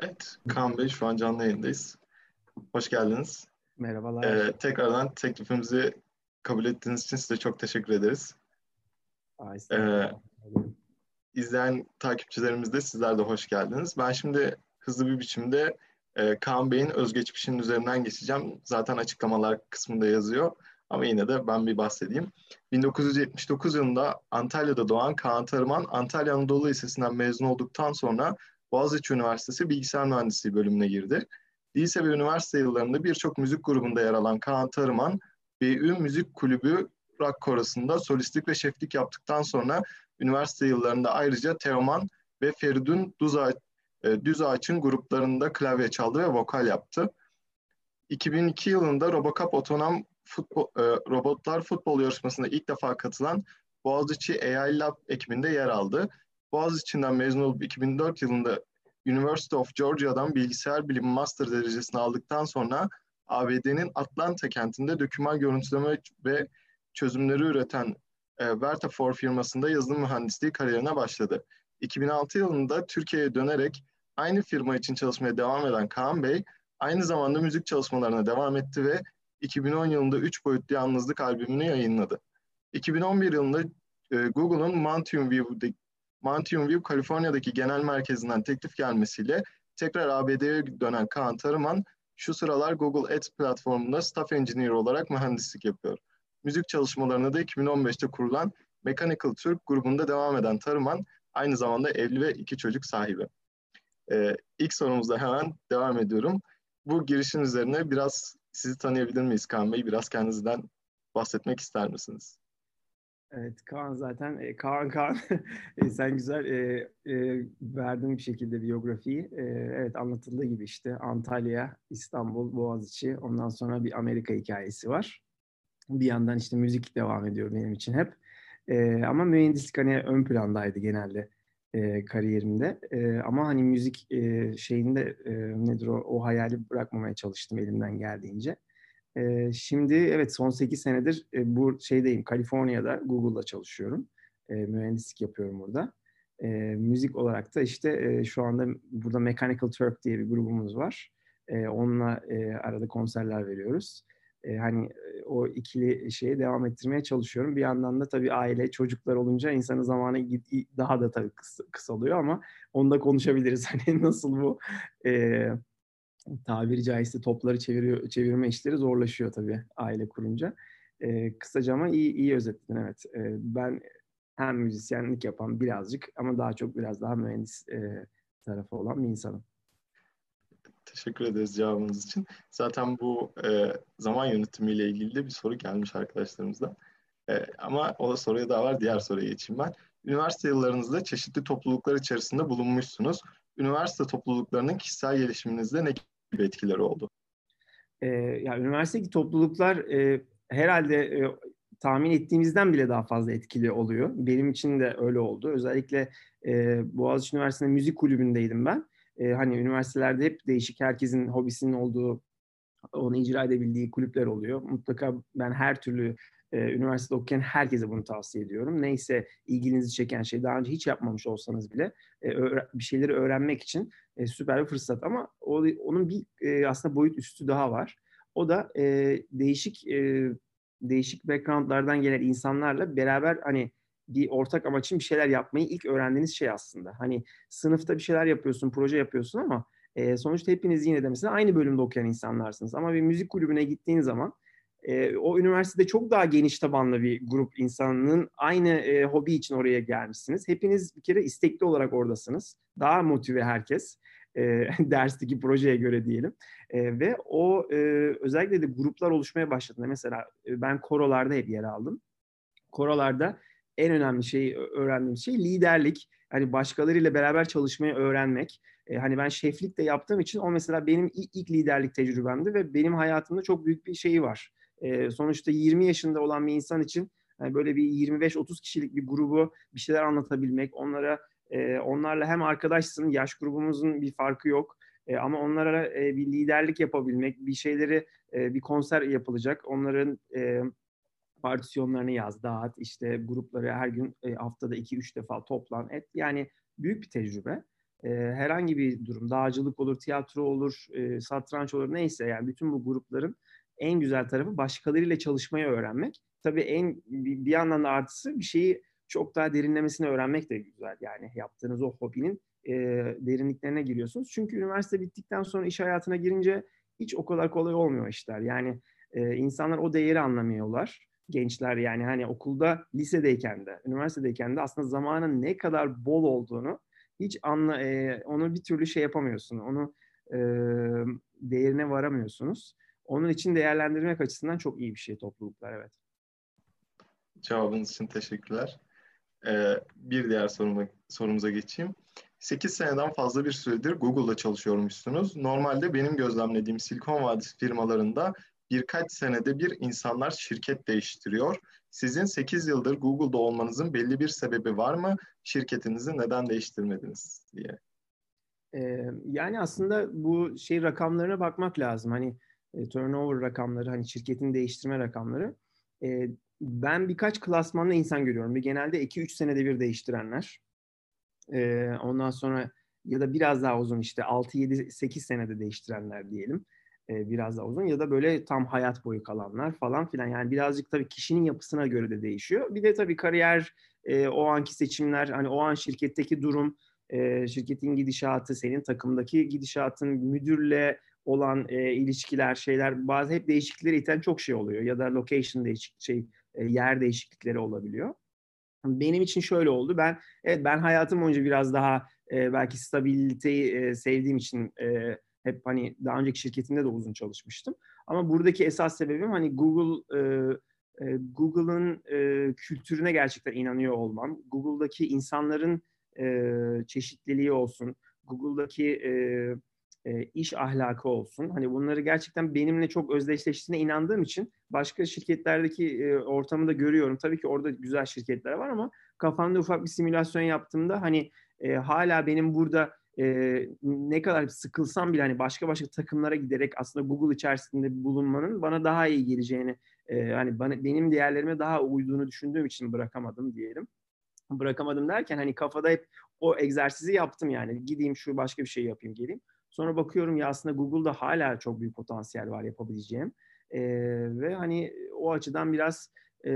Evet, Kaan Bey şu an canlı yayındayız. Hoş geldiniz. Merhabalar. Ee, tekrardan teklifimizi kabul ettiğiniz için size çok teşekkür ederiz. Ay, Ee, izleyen takipçilerimiz de sizler de hoş geldiniz. Ben şimdi hızlı bir biçimde e, Kaan Bey'in özgeçmişinin üzerinden geçeceğim. Zaten açıklamalar kısmında yazıyor. Ama yine de ben bir bahsedeyim. 1979 yılında Antalya'da doğan Kaan Tarıman, Antalya Anadolu Lisesi'nden mezun olduktan sonra Boğaziçi Üniversitesi Bilgisayar Mühendisliği bölümüne girdi. Lise ve üniversite yıllarında birçok müzik grubunda yer alan Kaan Tarıman, BÜ Müzik Kulübü Rock Korosu'nda solistlik ve şeflik yaptıktan sonra üniversite yıllarında ayrıca Teoman ve Feridun Düzağaç, e, Düzağaç'ın gruplarında klavye çaldı ve vokal yaptı. 2002 yılında Robocop Otonom futbol, e, Robotlar Futbol yarışmasında ilk defa katılan Boğaziçi AI Lab ekibinde yer aldı. Boğaziçi'nden mezun olup 2004 yılında University of Georgia'dan bilgisayar bilimi master derecesini aldıktan sonra ABD'nin Atlanta kentinde döküman görüntüleme ve çözümleri üreten e, Vertafor firmasında yazılım mühendisliği kariyerine başladı. 2006 yılında Türkiye'ye dönerek aynı firma için çalışmaya devam eden Kaan Bey, aynı zamanda müzik çalışmalarına devam etti ve 2010 yılında 3 boyutlu yalnızlık albümünü yayınladı. 2011 yılında e, Google'ın Mountain View'daki Mountain View, Kaliforniya'daki genel merkezinden teklif gelmesiyle tekrar ABD'ye dönen Kaan Tarıman, şu sıralar Google Ads platformunda staff engineer olarak mühendislik yapıyor. Müzik çalışmalarına da 2015'te kurulan Mechanical Turk grubunda devam eden Tarıman, aynı zamanda evli ve iki çocuk sahibi. Ee, ilk sorumuzda hemen devam ediyorum. Bu girişin üzerine biraz sizi tanıyabilir miyiz Kaan Bey? Biraz kendinizden bahsetmek ister misiniz? Evet Kaan zaten e, Kaan Kaan e, sen güzel e, e, verdin bir şekilde biyografiyi. E, evet anlatıldığı gibi işte Antalya, İstanbul, Boğaziçi ondan sonra bir Amerika hikayesi var. Bir yandan işte müzik devam ediyor benim için hep. E, ama mühendislik hani ön plandaydı genelde e, kariyerimde. E, ama hani müzik e, şeyinde e, nedir o, o hayali bırakmamaya çalıştım elimden geldiğince. Ee, şimdi evet son 8 senedir e, bu şeydeyim Kaliforniya'da Google'da çalışıyorum. E, mühendislik yapıyorum burada. E, müzik olarak da işte e, şu anda burada Mechanical Turk diye bir grubumuz var. E, onunla e, arada konserler veriyoruz. E, hani e, o ikili şeye devam ettirmeye çalışıyorum. Bir yandan da tabii aile, çocuklar olunca insanın zamanı daha da tabii kıs kısalıyor ama onu da konuşabiliriz. Hani nasıl bu e, tabiri caizse topları çeviriyor, çevirme işleri zorlaşıyor tabii aile kurunca. E, kısaca ama iyi, iyi özetledin evet. E, ben hem müzisyenlik yapan birazcık ama daha çok biraz daha mühendis e, tarafı olan bir insanım. Teşekkür ederiz cevabınız için. Zaten bu e, zaman yönetimiyle ilgili de bir soru gelmiş arkadaşlarımızdan. E, ama o da soruya daha var. Diğer soruya geçeyim ben. Üniversite yıllarınızda çeşitli topluluklar içerisinde bulunmuşsunuz. Üniversite topluluklarının kişisel gelişiminizde ne gibi etkileri oldu? Ee, ya üniversitedeki topluluklar e, herhalde e, tahmin ettiğimizden bile daha fazla etkili oluyor. Benim için de öyle oldu. Özellikle e, Boğaziçi Üniversitesi'nde müzik kulübündeydim ben. E, hani üniversitelerde hep değişik herkesin hobisinin olduğu, onu icra edebildiği kulüpler oluyor. Mutlaka ben her türlü e, üniversitede okuyan herkese bunu tavsiye ediyorum. Neyse ilginizi çeken şey daha önce hiç yapmamış olsanız bile e, bir şeyleri öğrenmek için e, süper bir fırsat. Ama o, onun bir e, aslında boyut üstü daha var. O da e, değişik e, değişik backgroundlardan gelen insanlarla beraber hani bir ortak amacın bir şeyler yapmayı ilk öğrendiğiniz şey aslında. Hani sınıfta bir şeyler yapıyorsun, proje yapıyorsun ama e, sonuçta hepiniz yine de mesela aynı bölümde okuyan insanlarsınız. Ama bir müzik kulübüne gittiğin zaman e, o üniversitede çok daha geniş tabanlı bir grup insanının aynı e, hobi için oraya gelmişsiniz. Hepiniz bir kere istekli olarak oradasınız. Daha motive herkes. E, dersteki projeye göre diyelim. E, ve o e, özellikle de gruplar oluşmaya başladığında mesela e, ben korolarda hep yer aldım. Korolarda en önemli şey öğrendiğim şey liderlik. Hani başkalarıyla beraber çalışmayı öğrenmek. E, hani ben şeflik de yaptığım için o mesela benim ilk, ilk liderlik tecrübemdi ve benim hayatımda çok büyük bir şeyi var e, sonuçta 20 yaşında olan bir insan için yani böyle bir 25-30 kişilik bir grubu bir şeyler anlatabilmek, onlara e, onlarla hem arkadaşsın, yaş grubumuzun bir farkı yok. E, ama onlara e, bir liderlik yapabilmek, bir şeyleri, e, bir konser yapılacak. Onların e, partisyonlarını yaz, dağıt, işte grupları her gün e, haftada 2-3 defa toplan et. Yani büyük bir tecrübe. e, herhangi bir durum, dağcılık olur, tiyatro olur, e, satranç olur neyse yani bütün bu grupların en güzel tarafı başkalarıyla çalışmayı öğrenmek. Tabii en bir, yandan da artısı bir şeyi çok daha derinlemesine öğrenmek de güzel. Yani yaptığınız o hobinin e, derinliklerine giriyorsunuz. Çünkü üniversite bittikten sonra iş hayatına girince hiç o kadar kolay olmuyor işler. Yani e, insanlar o değeri anlamıyorlar. Gençler yani hani okulda, lisedeyken de, üniversitedeyken de aslında zamanın ne kadar bol olduğunu hiç anla, e, onu bir türlü şey yapamıyorsun. Onu e, değerine varamıyorsunuz. Onun için değerlendirmek açısından çok iyi bir şey topluluklar evet. Cevabınız için teşekkürler. Ee, bir diğer soruma, sorumuza geçeyim. 8 seneden fazla bir süredir Google'da çalışıyormuşsunuz. Normalde benim gözlemlediğim Silikon Vadisi firmalarında birkaç senede bir insanlar şirket değiştiriyor. Sizin 8 yıldır Google'da olmanızın belli bir sebebi var mı? Şirketinizi neden değiştirmediniz diye. Ee, yani aslında bu şey rakamlarına bakmak lazım. Hani e, turnover rakamları, hani şirketin değiştirme rakamları. E, ben birkaç klasmanda insan görüyorum ve genelde 2-3 senede bir değiştirenler. E, ondan sonra ya da biraz daha uzun işte 6-7-8 senede değiştirenler diyelim. E, biraz daha uzun ya da böyle tam hayat boyu kalanlar falan filan. Yani birazcık tabii kişinin yapısına göre de değişiyor. Bir de tabii kariyer, e, o anki seçimler, hani o an şirketteki durum, e, şirketin gidişatı, senin takımdaki gidişatın, müdürle olan e, ilişkiler, şeyler bazı hep değişiklikleri iten çok şey oluyor ya da location değişik şey e, yer değişiklikleri olabiliyor. Benim için şöyle oldu. Ben evet ben hayatım boyunca biraz daha e, belki stabiliteyi e, sevdiğim için e, hep hani daha önceki şirketimde de uzun çalışmıştım. Ama buradaki esas sebebim hani Google e, e, Google'ın e, kültürüne gerçekten inanıyor olmam. Google'daki insanların e, çeşitliliği olsun, Google'daki e, e, iş ahlakı olsun. Hani bunları gerçekten benimle çok özdeşleştiğine inandığım için başka şirketlerdeki e, ortamı da görüyorum. Tabii ki orada güzel şirketler var ama kafamda ufak bir simülasyon yaptığımda hani e, hala benim burada e, ne kadar sıkılsam bile hani başka başka takımlara giderek aslında Google içerisinde bulunmanın bana daha iyi geleceğini e, hani bana, benim değerlerime daha uyduğunu düşündüğüm için bırakamadım diyelim. Bırakamadım derken hani kafada hep o egzersizi yaptım yani gideyim şu başka bir şey yapayım geleyim. Sonra bakıyorum ya aslında Google'da hala çok büyük potansiyel var yapabileceğim. E, ve hani o açıdan biraz e,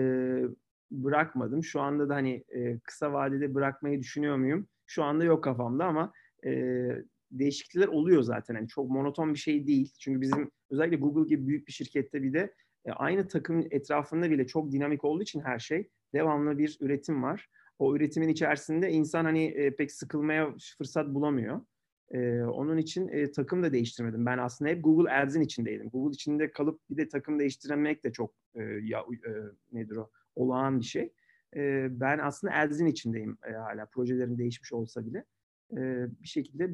bırakmadım. Şu anda da hani e, kısa vadede bırakmayı düşünüyor muyum? Şu anda yok kafamda ama e, değişiklikler oluyor zaten. Yani çok monoton bir şey değil. Çünkü bizim özellikle Google gibi büyük bir şirkette bir de e, aynı takım etrafında bile çok dinamik olduğu için her şey devamlı bir üretim var. O üretimin içerisinde insan hani e, pek sıkılmaya fırsat bulamıyor. Ee, onun için e, takım da değiştirmedim. Ben aslında hep Google Ads'in içindeydim. Google içinde kalıp bir de takım değiştirmek de çok e, ya e, nedir o olağan bir şey. E, ben aslında Ads'in içindeyim e, hala projelerin değişmiş olsa bile. E, bir şekilde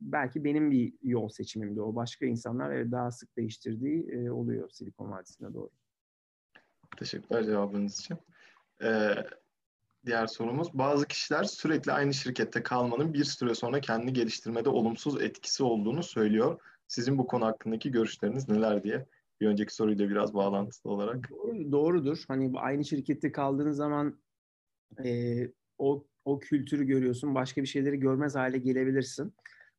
belki benim bir yol seçimimdi o. Başka insanlar evet, daha sık değiştirdiği e, oluyor Silikon Vadisi'ne doğru. Teşekkürler cevabınız için. Ee, diğer sorumuz. Bazı kişiler sürekli aynı şirkette kalmanın bir süre sonra kendini geliştirmede olumsuz etkisi olduğunu söylüyor. Sizin bu konu hakkındaki görüşleriniz neler diye bir önceki soruyla biraz bağlantılı olarak. Doğru, doğrudur. Hani aynı şirkette kaldığınız zaman e, o o kültürü görüyorsun. Başka bir şeyleri görmez hale gelebilirsin.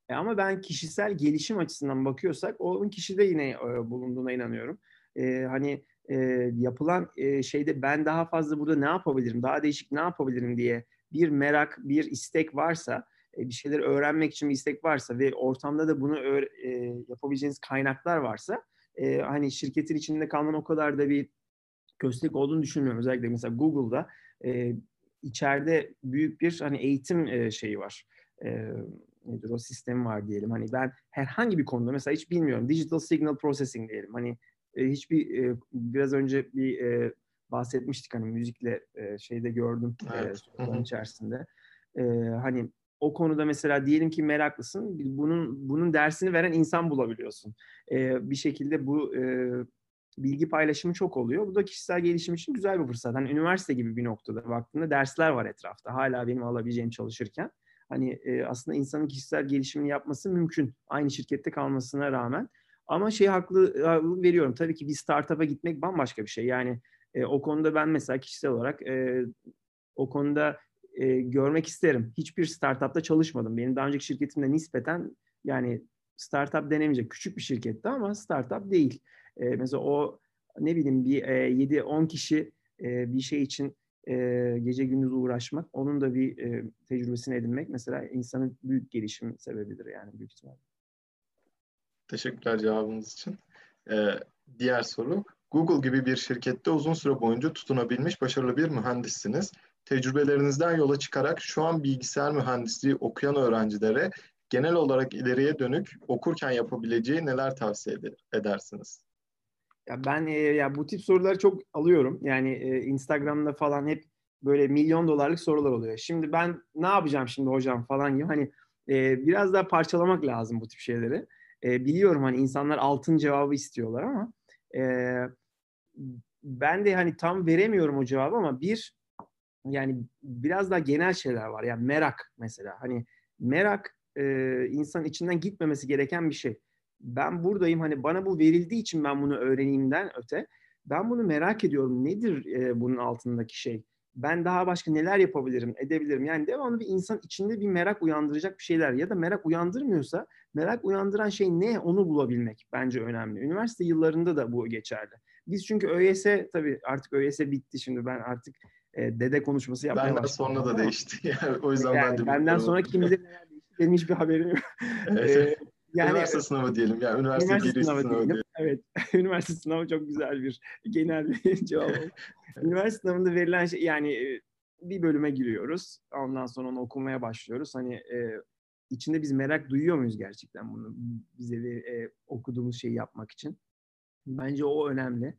E, ama ben kişisel gelişim açısından bakıyorsak onun kişide yine e, bulunduğuna inanıyorum. E, hani e, yapılan e, şeyde ben daha fazla burada ne yapabilirim, daha değişik ne yapabilirim diye bir merak, bir istek varsa, e, bir şeyler öğrenmek için bir istek varsa ve ortamda da bunu e, yapabileceğiniz kaynaklar varsa, e, hani şirketin içinde kalmanın o kadar da bir köstek olduğunu düşünmüyorum. Özellikle mesela Google'da e, içeride büyük bir hani eğitim e, şeyi var. E, nedir o sistemi var diyelim. Hani ben herhangi bir konuda mesela hiç bilmiyorum. Digital Signal Processing diyelim. Hani e, hiçbir e, biraz önce bir e, bahsetmiştik hani müzikle e, şeyde gördüm evet. e, içerisinde. E, hani o konuda mesela diyelim ki meraklısın, bunun bunun dersini veren insan bulabiliyorsun. E, bir şekilde bu e, bilgi paylaşımı çok oluyor. Bu da kişisel gelişim için güzel bir fırsat. Hani üniversite gibi bir noktada baktığında dersler var etrafta. Hala benim alabileceğim çalışırken. Hani e, aslında insanın kişisel gelişimini yapması mümkün. Aynı şirkette kalmasına rağmen. Ama şey haklı, haklı veriyorum. Tabii ki bir startup'a gitmek bambaşka bir şey. Yani e, o konuda ben mesela kişisel olarak e, o konuda e, görmek isterim. Hiçbir startupta çalışmadım. Benim daha önceki şirketimde nispeten yani startup denemeyecek küçük bir şirketti ama startup değil. E, mesela o ne bileyim bir e, 7-10 kişi e, bir şey için e, gece gündüz uğraşmak, onun da bir e, tecrübesini edinmek mesela insanın büyük gelişim sebebidir yani büyük ihtimalle. Teşekkürler cevabınız için. Ee, diğer soru. Google gibi bir şirkette uzun süre boyunca tutunabilmiş başarılı bir mühendissiniz. Tecrübelerinizden yola çıkarak şu an bilgisayar mühendisliği okuyan öğrencilere genel olarak ileriye dönük okurken yapabileceği neler tavsiye edersiniz? Ya ben e, ya bu tip soruları çok alıyorum. Yani e, Instagram'da falan hep böyle milyon dolarlık sorular oluyor. Şimdi ben ne yapacağım şimdi hocam falan gibi hani e, biraz daha parçalamak lazım bu tip şeyleri. E, biliyorum hani insanlar altın cevabı istiyorlar ama e, ben de hani tam veremiyorum o cevabı ama bir yani biraz daha genel şeyler var. Yani merak mesela. Hani merak e, insan içinden gitmemesi gereken bir şey. Ben buradayım hani bana bu verildiği için ben bunu öğreneyimden öte ben bunu merak ediyorum. Nedir e, bunun altındaki şey? Ben daha başka neler yapabilirim, edebilirim? Yani devamlı bir insan içinde bir merak uyandıracak bir şeyler ya da merak uyandırmıyorsa merak uyandıran şey ne onu bulabilmek bence önemli. Üniversite yıllarında da bu geçerli. Biz çünkü ÖYS tabii artık ÖYS bitti şimdi ben artık e, dede konuşması yapmaya benden başladım. sonra da değişti. Yani o yüzden yani ben de benden sonra kim bilir neler değişti benim hiçbir haberim yok. Evet. yani, üniversite sınavı diyelim. Yani üniversite, üniversite sınavı, sınavı diyelim. Evet. üniversite sınavı çok güzel bir genel bir cevap üniversite sınavında verilen şey yani bir bölüme giriyoruz. Ondan sonra onu okumaya başlıyoruz. Hani e, içinde biz merak duyuyor muyuz gerçekten bunu bize e, okuduğumuz şeyi yapmak için? Bence o önemli.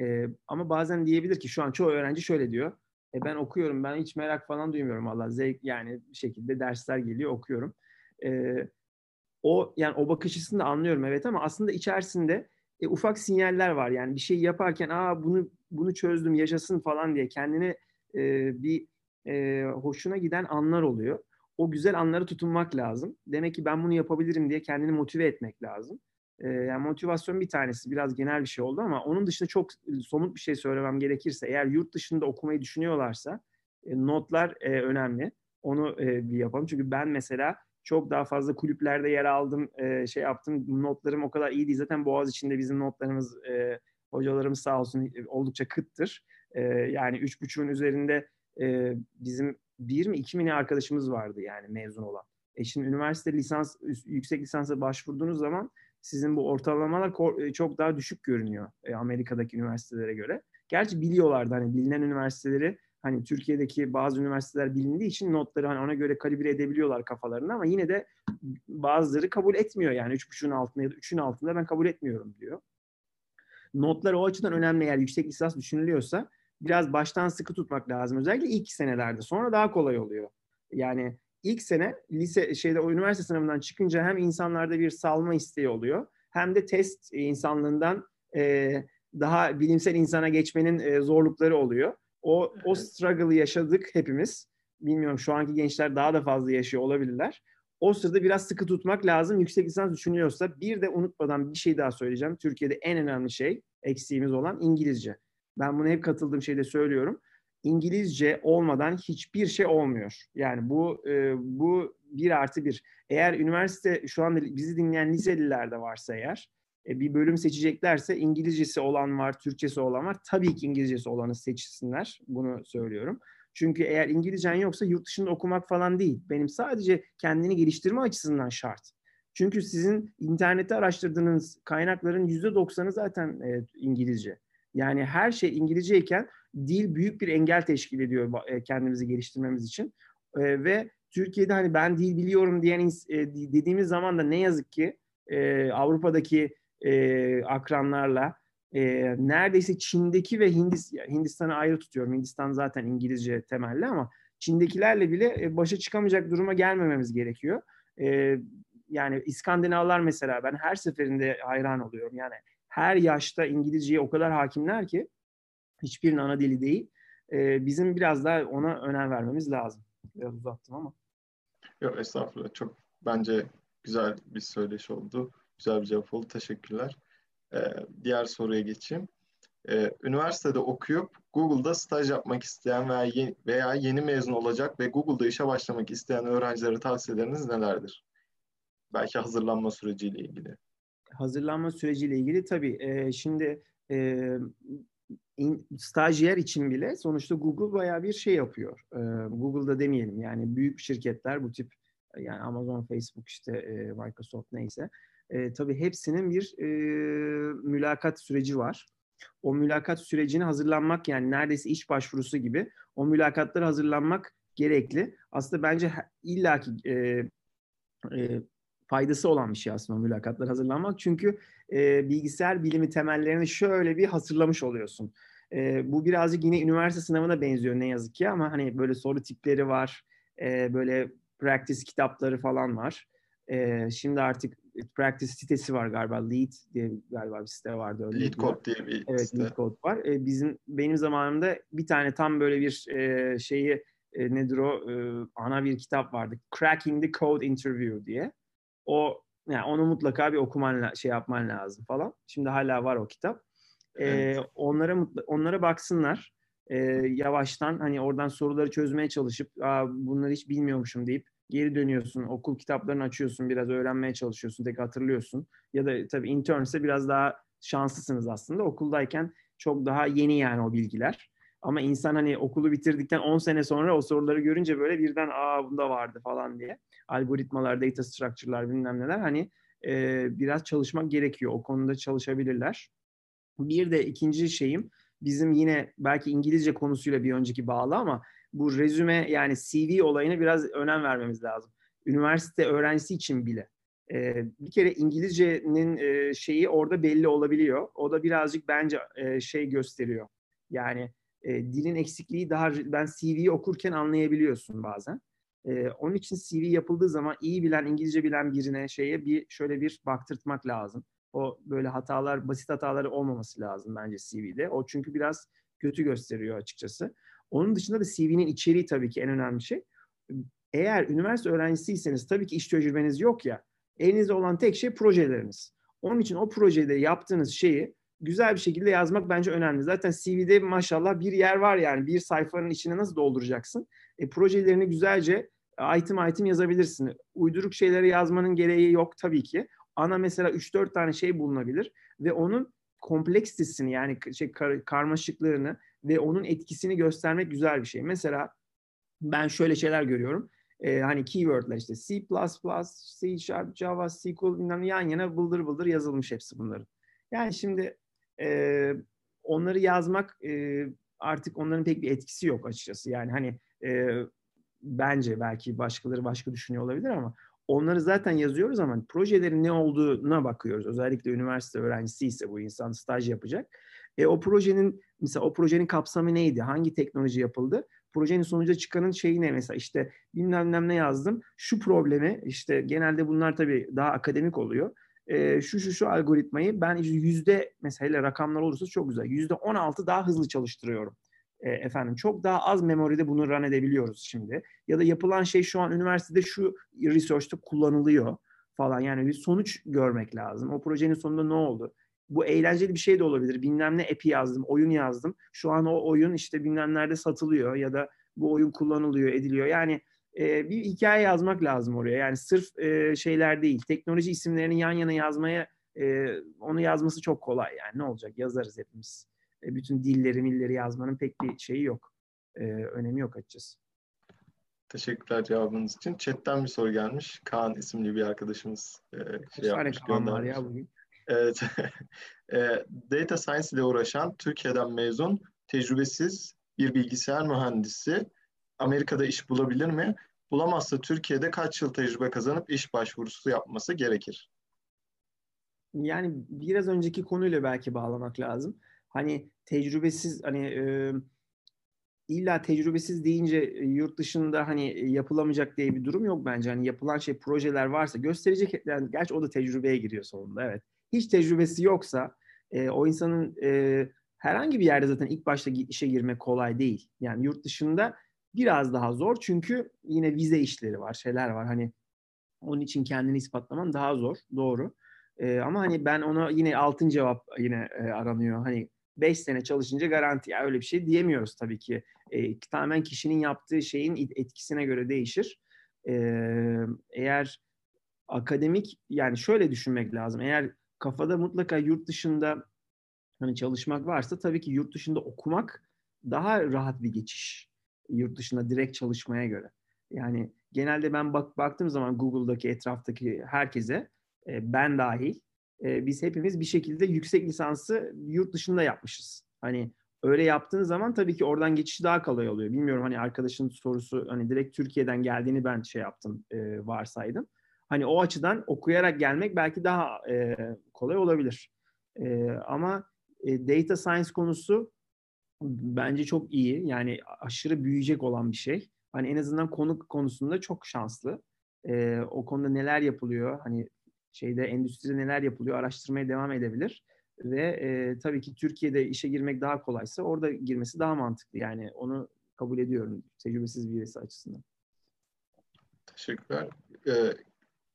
E, ama bazen diyebilir ki şu an çoğu öğrenci şöyle diyor. E, ben okuyorum, ben hiç merak falan duymuyorum Allah zevk yani bir şekilde dersler geliyor okuyorum. E, o yani o bakış açısını da anlıyorum evet ama aslında içerisinde e, ufak sinyaller var yani bir şey yaparken aa bunu bunu çözdüm yaşasın falan diye kendine e, bir e, hoşuna giden anlar oluyor. O güzel anları tutunmak lazım. Demek ki ben bunu yapabilirim diye kendini motive etmek lazım. E, yani motivasyon bir tanesi biraz genel bir şey oldu ama onun dışında çok somut bir şey söylemem gerekirse eğer yurt dışında okumayı düşünüyorlarsa e, notlar e, önemli. Onu e, bir yapalım. Çünkü ben mesela çok daha fazla kulüplerde yer aldım, e, şey yaptım. Notlarım o kadar iyi değil. Zaten Boğaz içinde bizim notlarımız, e, hocalarımız sağ olsun oldukça kıttır. E, yani üç buçuğun üzerinde e, bizim bir mi iki mi ne arkadaşımız vardı yani mezun olan. E şimdi üniversite lisans, yüksek lisansa başvurduğunuz zaman sizin bu ortalamalar çok daha düşük görünüyor Amerika'daki üniversitelere göre. Gerçi biliyorlardı hani bilinen üniversiteleri hani Türkiye'deki bazı üniversiteler bilindiği için notları hani ona göre kalibre edebiliyorlar kafalarını ama yine de bazıları kabul etmiyor yani 3.5'ün altında ya da 3'ün altında ben kabul etmiyorum diyor. Notlar o açıdan önemli eğer yüksek lisans düşünülüyorsa biraz baştan sıkı tutmak lazım. Özellikle ilk senelerde. Sonra daha kolay oluyor. Yani ilk sene lise şeyde o üniversite sınavından çıkınca hem insanlarda bir salma isteği oluyor hem de test insanlığından e, daha bilimsel insana geçmenin e, zorlukları oluyor. O o struggle'ı yaşadık hepimiz. Bilmiyorum şu anki gençler daha da fazla yaşıyor olabilirler. O sırada biraz sıkı tutmak lazım. Yüksek lisans düşünüyorsa bir de unutmadan bir şey daha söyleyeceğim. Türkiye'de en önemli şey eksiğimiz olan İngilizce. Ben bunu hep katıldığım şeyde söylüyorum. İngilizce olmadan hiçbir şey olmuyor. Yani bu e, bu bir artı bir. Eğer üniversite şu anda bizi dinleyen liseliler de varsa eğer bir bölüm seçeceklerse İngilizcesi olan var, Türkçesi olan var. Tabii ki İngilizcesi olanı seçsinler. Bunu söylüyorum. Çünkü eğer İngilizcen yoksa yurt dışında okumak falan değil. Benim sadece kendini geliştirme açısından şart. Çünkü sizin internette araştırdığınız kaynakların %90'ı zaten e, İngilizce. Yani her şey İngilizceyken dil büyük bir engel teşkil ediyor e, kendimizi geliştirmemiz için. E, ve Türkiye'de hani ben dil biliyorum diyen e, dediğimiz zaman da ne yazık ki Avrupa'daki akranlarla neredeyse Çin'deki ve Hindist Hindistan'ı ayrı tutuyorum. Hindistan zaten İngilizce temelli ama Çin'dekilerle bile başa çıkamayacak duruma gelmememiz gerekiyor. yani İskandinavlar mesela ben her seferinde hayran oluyorum. Yani her yaşta İngilizceye o kadar hakimler ki hiçbirinin ana dili değil. E, bizim biraz daha ona önem vermemiz lazım. Biraz uzattım ama. Yok estağfurullah. Çok bence güzel bir söyleşi oldu. Güzel bir cevap oldu. Teşekkürler. Ee, diğer soruya geçeyim. Ee, üniversitede okuyup Google'da staj yapmak isteyen veya yeni, veya yeni mezun olacak ve Google'da işe başlamak isteyen öğrencilere tavsiyeleriniz nelerdir? Belki hazırlanma süreciyle ilgili. Hazırlanma süreciyle ilgili tabii. E, şimdi e, in, stajyer için bile sonuçta Google bayağı bir şey yapıyor. E, Google'da demeyelim yani büyük şirketler bu tip yani Amazon, Facebook işte e, Microsoft neyse. E, tabii hepsinin bir e, mülakat süreci var. O mülakat sürecini hazırlanmak yani neredeyse iş başvurusu gibi o mülakatlara hazırlanmak gerekli. Aslında bence illaki e, e, faydası olan bir şey aslında o mülakatlar hazırlanmak. Çünkü e, bilgisayar bilimi temellerini şöyle bir hatırlamış oluyorsun. E, bu birazcık yine üniversite sınavına benziyor ne yazık ki ama hani böyle soru tipleri var, e, böyle practice kitapları falan var. E, şimdi artık practice sitesi var galiba. Lead diye galiba bir site vardı. Öyle Lead Code diye bir evet, site. Lead Code var. E, bizim benim zamanımda bir tane tam böyle bir e, şeyi e, nedir o e, ana bir kitap vardı. Cracking the Code Interview diye. O yani onu mutlaka bir okuman şey yapman lazım falan. Şimdi hala var o kitap. E, evet. onlara onlara baksınlar. E, yavaştan hani oradan soruları çözmeye çalışıp Aa, bunları hiç bilmiyormuşum deyip geri dönüyorsun. Okul kitaplarını açıyorsun. Biraz öğrenmeye çalışıyorsun. Tek hatırlıyorsun. Ya da tabii intern ise biraz daha şanslısınız aslında. Okuldayken çok daha yeni yani o bilgiler. Ama insan hani okulu bitirdikten 10 sene sonra o soruları görünce böyle birden aa bunda vardı falan diye. Algoritmalar, data structure'lar bilmem neler hani e, biraz çalışmak gerekiyor. O konuda çalışabilirler. Bir de ikinci şeyim bizim yine belki İngilizce konusuyla bir önceki bağlı ama bu rezüme yani CV olayına biraz önem vermemiz lazım. Üniversite öğrencisi için bile. E, bir kere İngilizcenin e, şeyi orada belli olabiliyor. O da birazcık bence e, şey gösteriyor. Yani e, dilin eksikliği daha ben CV'yi okurken anlayabiliyorsun bazen. E, onun için CV yapıldığı zaman iyi bilen, İngilizce bilen birine şeye bir şöyle bir baktırtmak lazım. O böyle hatalar, basit hataları olmaması lazım bence CV'de. O çünkü biraz kötü gösteriyor açıkçası. Onun dışında da CV'nin içeriği tabii ki en önemli şey. Eğer üniversite öğrencisiyseniz tabii ki iş tecrübeniz yok ya. Elinizde olan tek şey projeleriniz. Onun için o projede yaptığınız şeyi güzel bir şekilde yazmak bence önemli. Zaten CV'de maşallah bir yer var yani bir sayfanın içine nasıl dolduracaksın? E, projelerini güzelce item item yazabilirsin. Uyduruk şeyleri yazmanın gereği yok tabii ki. Ana mesela 3-4 tane şey bulunabilir ve onun kompleksitesini yani şey kar, karmaşıklığını ve onun etkisini göstermek güzel bir şey. Mesela ben şöyle şeyler görüyorum. Ee, hani keywordler işte C++, C Sharp, Java, SQL bilmem yan yana bıldır bıldır yazılmış hepsi bunların. Yani şimdi e, onları yazmak e, artık onların pek bir etkisi yok açıkçası. Yani hani e, bence belki başkaları başka düşünüyor olabilir ama onları zaten yazıyoruz ama projelerin ne olduğuna bakıyoruz. Özellikle üniversite öğrencisi ise bu insan staj yapacak. E, o projenin mesela o projenin kapsamı neydi? Hangi teknoloji yapıldı? Projenin sonuca çıkanın şeyi ne mesela işte bilmem ne yazdım. Şu problemi işte genelde bunlar tabii daha akademik oluyor. E, şu şu şu algoritmayı ben yüzde mesela rakamlar olursa çok güzel. Yüzde 16 daha hızlı çalıştırıyorum e, efendim çok daha az memoride bunu run edebiliyoruz şimdi. Ya da yapılan şey şu an üniversitede şu research'ta kullanılıyor falan. Yani bir sonuç görmek lazım. O projenin sonunda ne oldu? Bu eğlenceli bir şey de olabilir. Bilmem ne app'i yazdım, oyun yazdım. Şu an o oyun işte bilmem nerede satılıyor ya da bu oyun kullanılıyor, ediliyor. Yani e, bir hikaye yazmak lazım oraya. Yani sırf e, şeyler değil. Teknoloji isimlerini yan yana yazmaya e, onu yazması çok kolay yani. Ne olacak? Yazarız hepimiz. E, bütün dilleri milleri yazmanın pek bir şeyi yok. E, önemi yok açıkçası. Teşekkürler cevabınız için. Chat'ten bir soru gelmiş. Kaan isimli bir arkadaşımız e, şey yapmış, Kaan var ya bugün. Evet. e, data Science ile uğraşan Türkiye'den mezun, tecrübesiz bir bilgisayar mühendisi Amerika'da iş bulabilir mi? Bulamazsa Türkiye'de kaç yıl tecrübe kazanıp iş başvurusu yapması gerekir? Yani biraz önceki konuyla belki bağlamak lazım hani tecrübesiz hani e, illa tecrübesiz deyince yurt dışında hani yapılamayacak diye bir durum yok bence. Hani yapılan şey projeler varsa gösterecek yani gerçi o da tecrübeye giriyor sonunda evet. Hiç tecrübesi yoksa e, o insanın e, herhangi bir yerde zaten ilk başta işe girmek kolay değil. Yani yurt dışında biraz daha zor çünkü yine vize işleri var, şeyler var. Hani onun için kendini ispatlaman daha zor, doğru. E, ama hani ben ona yine altın cevap yine e, aranıyor. Hani 5 sene çalışınca garanti. Yani öyle bir şey diyemiyoruz tabii ki. E, tamamen kişinin yaptığı şeyin etkisine göre değişir. E, eğer akademik yani şöyle düşünmek lazım. Eğer kafada mutlaka yurt dışında hani çalışmak varsa tabii ki yurt dışında okumak daha rahat bir geçiş. Yurt dışında direkt çalışmaya göre. Yani genelde ben bak baktığım zaman Google'daki etraftaki herkese e, ben dahil e, biz hepimiz bir şekilde yüksek lisansı yurt dışında yapmışız. Hani öyle yaptığın zaman tabii ki oradan geçiş daha kolay oluyor. Bilmiyorum hani arkadaşın sorusu hani direkt Türkiye'den geldiğini ben şey yaptım e, varsaydım. Hani o açıdan okuyarak gelmek belki daha e, kolay olabilir. E, ama e, data science konusu bence çok iyi. Yani aşırı büyüyecek olan bir şey. Hani en azından konu konusunda çok şanslı. E, o konuda neler yapılıyor? Hani şeyde endüstride neler yapılıyor? Araştırmaya devam edebilir. Ve e, tabii ki Türkiye'de işe girmek daha kolaysa orada girmesi daha mantıklı. Yani onu kabul ediyorum tecrübesiz birisi açısından. Teşekkürler. Ee,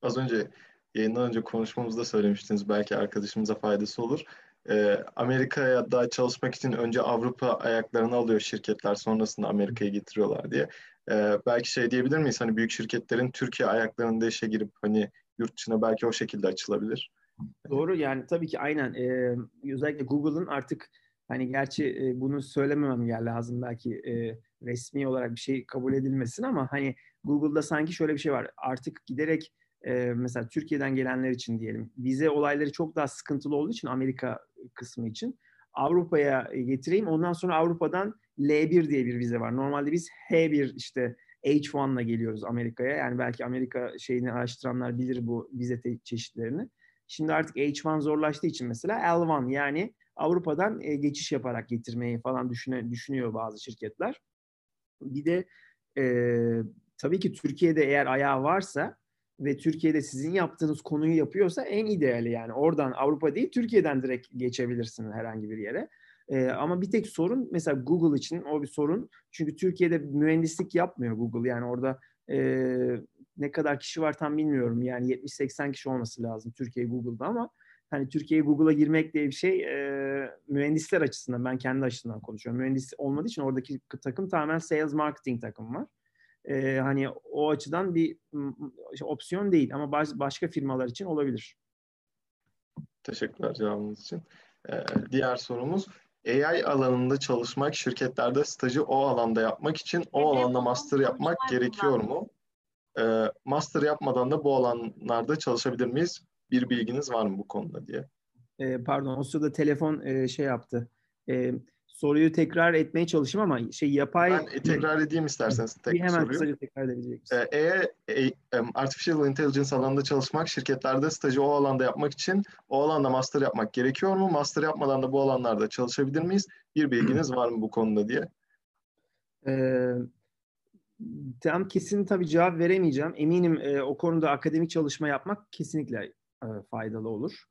az önce yayından önce konuşmamızda söylemiştiniz. Belki arkadaşımıza faydası olur. Ee, Amerika'ya da çalışmak için önce Avrupa ayaklarını alıyor şirketler. Sonrasında Amerika'ya getiriyorlar diye. Ee, belki şey diyebilir miyiz? Hani büyük şirketlerin Türkiye ayaklarında işe girip hani yurt dışına belki o şekilde açılabilir. Doğru yani tabii ki aynen. Ee, özellikle Google'ın artık hani gerçi e, bunu söylememem gel lazım belki e, resmi olarak bir şey kabul edilmesin ama hani Google'da sanki şöyle bir şey var. Artık giderek e, mesela Türkiye'den gelenler için diyelim vize olayları çok daha sıkıntılı olduğu için Amerika kısmı için Avrupa'ya getireyim. Ondan sonra Avrupa'dan L1 diye bir vize var. Normalde biz H1 işte H1'la geliyoruz Amerika'ya. Yani belki Amerika şeyini araştıranlar bilir bu vize çeşitlerini. Şimdi artık H1 zorlaştığı için mesela L1 yani Avrupa'dan geçiş yaparak getirmeyi falan düşüne, düşünüyor bazı şirketler. Bir de e, tabii ki Türkiye'de eğer ayağı varsa ve Türkiye'de sizin yaptığınız konuyu yapıyorsa en ideali yani oradan Avrupa değil Türkiye'den direkt geçebilirsin herhangi bir yere. Ee, ama bir tek sorun mesela Google için o bir sorun. Çünkü Türkiye'de mühendislik yapmıyor Google. Yani orada e, ne kadar kişi var tam bilmiyorum. Yani 70-80 kişi olması lazım Türkiye Google'da ama hani Türkiye Google'a girmek diye bir şey e, mühendisler açısından ben kendi açısından konuşuyorum. Mühendis olmadığı için oradaki takım tamamen sales marketing takım var. E, hani o açıdan bir opsiyon değil ama baş, başka firmalar için olabilir. Teşekkürler cevabınız için. Ee, diğer sorumuz AI alanında çalışmak, şirketlerde stajı o alanda yapmak için o alanda master yapmak gerekiyor mu? Ee, master yapmadan da bu alanlarda çalışabilir miyiz? Bir bilginiz var mı bu konuda diye. Ee, pardon, o sırada telefon e, şey yaptı. E, soruyu tekrar etmeye çalışayım ama şey yapay... Ben tekrar edeyim isterseniz tek hemen soruyu. kısaca tekrar edebilecek eğer e, Artificial Intelligence alanında çalışmak, şirketlerde stajı o alanda yapmak için o alanda master yapmak gerekiyor mu? Master yapmadan da bu alanlarda çalışabilir miyiz? Bir bilginiz var mı bu konuda diye? Ee, tam kesin tabii cevap veremeyeceğim. Eminim e, o konuda akademik çalışma yapmak kesinlikle e, faydalı olur.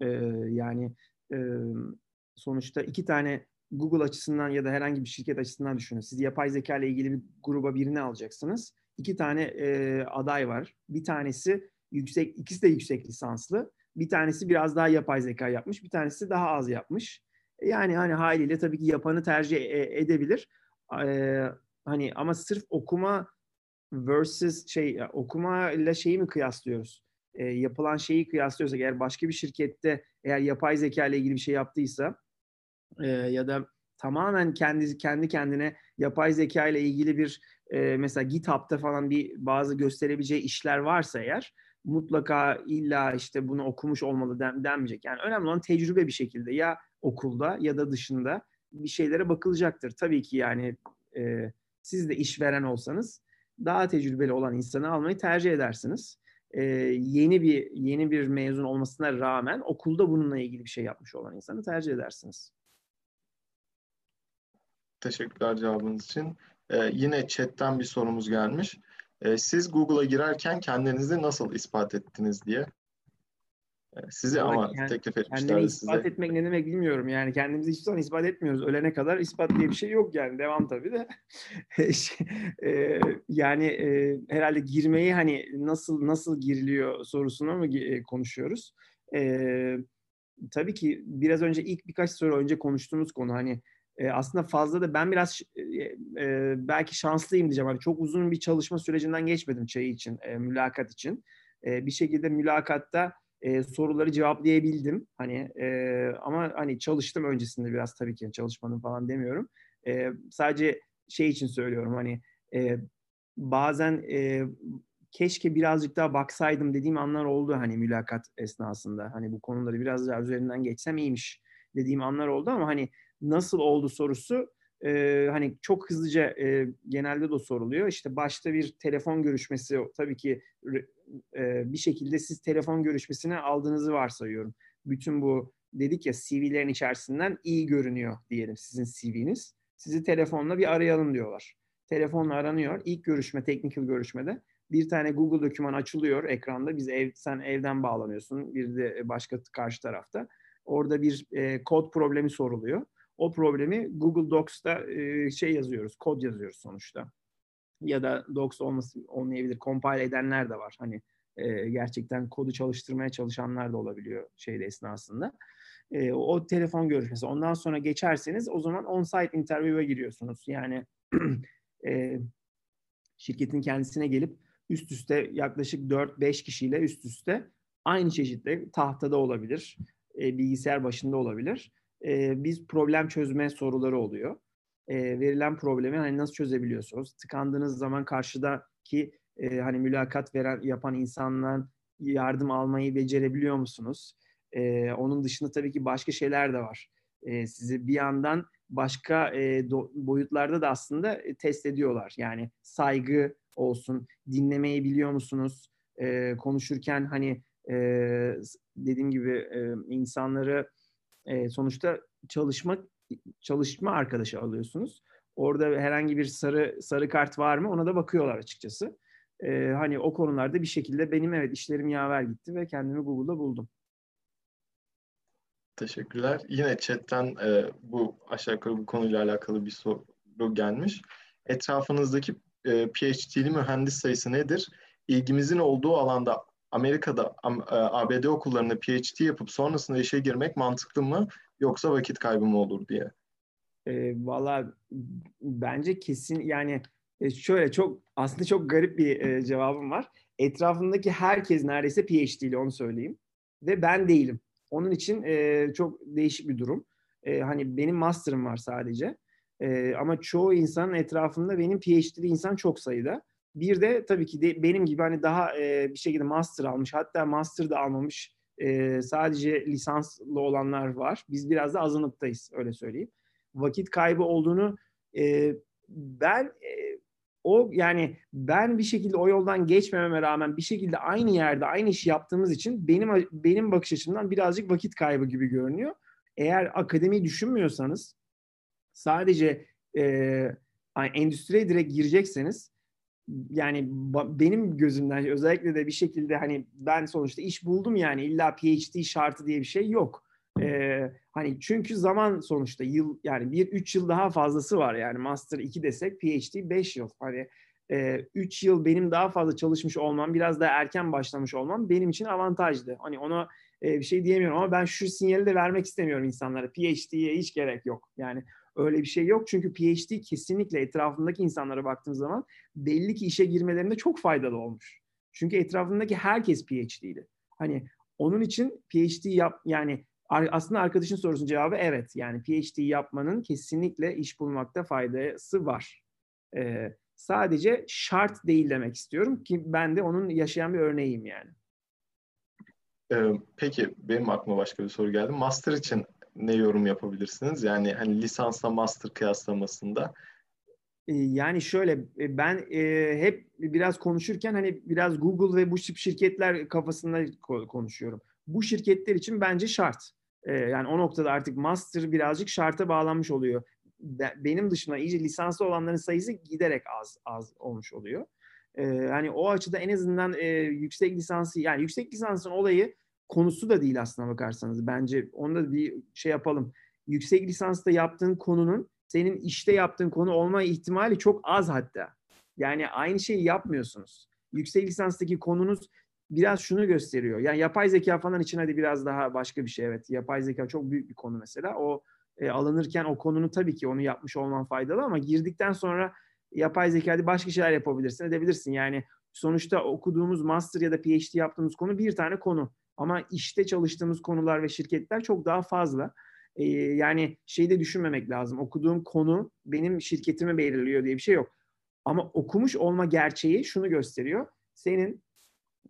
E, yani e, sonuçta iki tane Google açısından ya da herhangi bir şirket açısından düşünün. Siz yapay zeka ile ilgili bir gruba birini alacaksınız. İki tane e, aday var. Bir tanesi yüksek, ikisi de yüksek lisanslı. Bir tanesi biraz daha yapay zeka yapmış, bir tanesi daha az yapmış. Yani hani haliyle tabii ki yapanı tercih e, edebilir. E, hani ama sırf okuma versus şey okuma ile şeyi mi kıyaslıyoruz? E, yapılan şeyi kıyaslıyorsak eğer başka bir şirkette eğer yapay zeka ile ilgili bir şey yaptıysa e, ya da tamamen kendi kendi kendine yapay zeka ile ilgili bir e, mesela GitHub'ta falan bir bazı gösterebileceği işler varsa eğer mutlaka illa işte bunu okumuş olmalı den, denmeyecek. Yani önemli olan tecrübe bir şekilde ya okulda ya da dışında bir şeylere bakılacaktır. Tabii ki yani e, siz de işveren olsanız daha tecrübeli olan insanı almayı tercih edersiniz. E, yeni bir yeni bir mezun olmasına rağmen okulda bununla ilgili bir şey yapmış olan insanı tercih edersiniz. Teşekkürler cevabınız için. Ee, yine chatten bir sorumuz gelmiş. Ee, siz Google'a girerken kendinizi nasıl ispat ettiniz diye. Ee, sizi Ama ama kend, teklif etmişlerdi kendini size. ispat etmek ne demek bilmiyorum. Yani kendimizi hiçbir zaman ispat etmiyoruz. Ölene kadar ispat diye bir şey yok yani. Devam tabii de. Şey, e, yani e, herhalde girmeyi hani nasıl nasıl giriliyor sorusunu mu e, konuşuyoruz? Evet tabii ki biraz önce ilk birkaç soru önce konuştuğumuz konu hani e, aslında fazla da ben biraz e, e, belki şanslıyım diyeceğim. Hani çok uzun bir çalışma sürecinden geçmedim çayı için, e, mülakat için. E, bir şekilde mülakatta e, soruları cevaplayabildim. Hani e, ama hani çalıştım öncesinde biraz tabii ki çalışmadım falan demiyorum. E, sadece şey için söylüyorum hani e, bazen e, keşke birazcık daha baksaydım dediğim anlar oldu hani mülakat esnasında. Hani bu konuları biraz daha üzerinden geçsem iyiymiş dediğim anlar oldu ama hani nasıl oldu sorusu e, hani çok hızlıca e, genelde de soruluyor. İşte başta bir telefon görüşmesi tabii ki e, bir şekilde siz telefon görüşmesine aldığınızı varsayıyorum. Bütün bu dedik ya CV'lerin içerisinden iyi görünüyor diyelim sizin CV'niz. Sizi telefonla bir arayalım diyorlar. Telefonla aranıyor. İlk görüşme, technical görüşmede bir tane Google doküman açılıyor ekranda. Biz ev, sen evden bağlanıyorsun. Bir de başka karşı tarafta. Orada bir e, kod problemi soruluyor. O problemi Google Docs'ta e, şey yazıyoruz, kod yazıyoruz sonuçta. Ya da Docs olması olmayabilir. Compile edenler de var. Hani e, gerçekten kodu çalıştırmaya çalışanlar da olabiliyor şeyde esnasında. E, o telefon görüşmesi. Ondan sonra geçerseniz o zaman on-site interview'e giriyorsunuz. Yani e, şirketin kendisine gelip üst üste yaklaşık 4-5 kişiyle üst üste aynı çeşitte tahtada olabilir, e, bilgisayar başında olabilir. E, biz problem çözme soruları oluyor. E, verilen problemi hani nasıl çözebiliyorsunuz? Tıkandığınız zaman karşıdaki e, hani mülakat veren yapan insandan yardım almayı becerebiliyor musunuz? E, onun dışında tabii ki başka şeyler de var. E, sizi bir yandan başka e, do, boyutlarda da aslında e, test ediyorlar. Yani saygı olsun, dinlemeyi biliyor musunuz? E, konuşurken hani e, dediğim gibi e, insanları e, sonuçta çalışma çalışma arkadaşı alıyorsunuz. Orada herhangi bir sarı sarı kart var mı ona da bakıyorlar açıkçası. E, hani o konularda bir şekilde benim evet işlerim yaver gitti ve kendimi Google'da buldum. Teşekkürler. Yine chatten e, bu aşağı yukarı bu konuyla alakalı bir soru gelmiş. Etrafınızdaki e, PhD'li mühendis sayısı nedir? İlgimizin olduğu alanda Amerika'da e, ABD okullarında PhD yapıp sonrasında işe girmek mantıklı mı yoksa vakit kaybı mı olur diye. E, Valla bence kesin yani e, şöyle çok aslında çok garip bir e, cevabım var. Etrafındaki herkes neredeyse PhD'li onu söyleyeyim. Ve ben değilim. Onun için e, çok değişik bir durum. E, hani benim master'ım var sadece. E, ama çoğu insanın etrafında benim PhD'li insan çok sayıda. Bir de tabii ki de benim gibi hani daha e, bir şekilde master almış hatta master da almamış e, sadece lisanslı olanlar var. Biz biraz da azınlıktayız öyle söyleyeyim. Vakit kaybı olduğunu e, ben e, o yani ben bir şekilde o yoldan geçmememe rağmen bir şekilde aynı yerde aynı işi yaptığımız için benim benim bakış açımdan birazcık vakit kaybı gibi görünüyor. Eğer akademiyi düşünmüyorsanız sadece e, endüstriye direkt girecekseniz yani benim gözümden özellikle de bir şekilde hani ben sonuçta iş buldum yani illa PhD şartı diye bir şey yok. Ee, hani çünkü zaman sonuçta yıl yani bir üç yıl daha fazlası var yani master 2 desek PhD 5 yıl. Hani 3 e, yıl benim daha fazla çalışmış olmam, biraz daha erken başlamış olmam benim için avantajlı. Hani ona e, bir şey diyemiyorum ama ben şu sinyali de vermek istemiyorum insanlara. PhD'ye hiç gerek yok. Yani Öyle bir şey yok çünkü PhD kesinlikle etrafındaki insanlara baktığınız zaman belli ki işe girmelerinde çok faydalı olmuş. Çünkü etrafındaki herkes PhD'ydi. Hani onun için PhD yap yani aslında arkadaşın sorusunun cevabı evet. Yani PhD yapmanın kesinlikle iş bulmakta faydası var. Ee, sadece şart değil demek istiyorum ki ben de onun yaşayan bir örneğiyim yani. Ee, peki benim aklıma başka bir soru geldi. Master için ne yorum yapabilirsiniz? Yani hani lisansla master kıyaslamasında. Ee, yani şöyle e, ben e, hep biraz konuşurken hani biraz Google ve bu şirketler kafasında konuşuyorum. Bu şirketler için bence şart. E, yani o noktada artık master birazcık şarta bağlanmış oluyor. Benim dışında iyice lisanslı olanların sayısı giderek az az olmuş oluyor. E, hani o açıda en azından e, yüksek lisansı yani yüksek lisansın olayı konusu da değil aslına bakarsanız. Bence onda bir şey yapalım. Yüksek lisansta yaptığın konunun senin işte yaptığın konu olma ihtimali çok az hatta. Yani aynı şeyi yapmıyorsunuz. Yüksek lisanstaki konunuz biraz şunu gösteriyor. Yani yapay zeka falan için hadi biraz daha başka bir şey evet. Yapay zeka çok büyük bir konu mesela. O e, alınırken o konunu tabii ki onu yapmış olman faydalı ama girdikten sonra yapay zekada başka şeyler yapabilirsin, edebilirsin. Yani sonuçta okuduğumuz master ya da PhD yaptığımız konu bir tane konu. Ama işte çalıştığımız konular ve şirketler çok daha fazla. Ee, yani şeyi de düşünmemek lazım. Okuduğum konu benim şirketimi belirliyor diye bir şey yok. Ama okumuş olma gerçeği şunu gösteriyor. Senin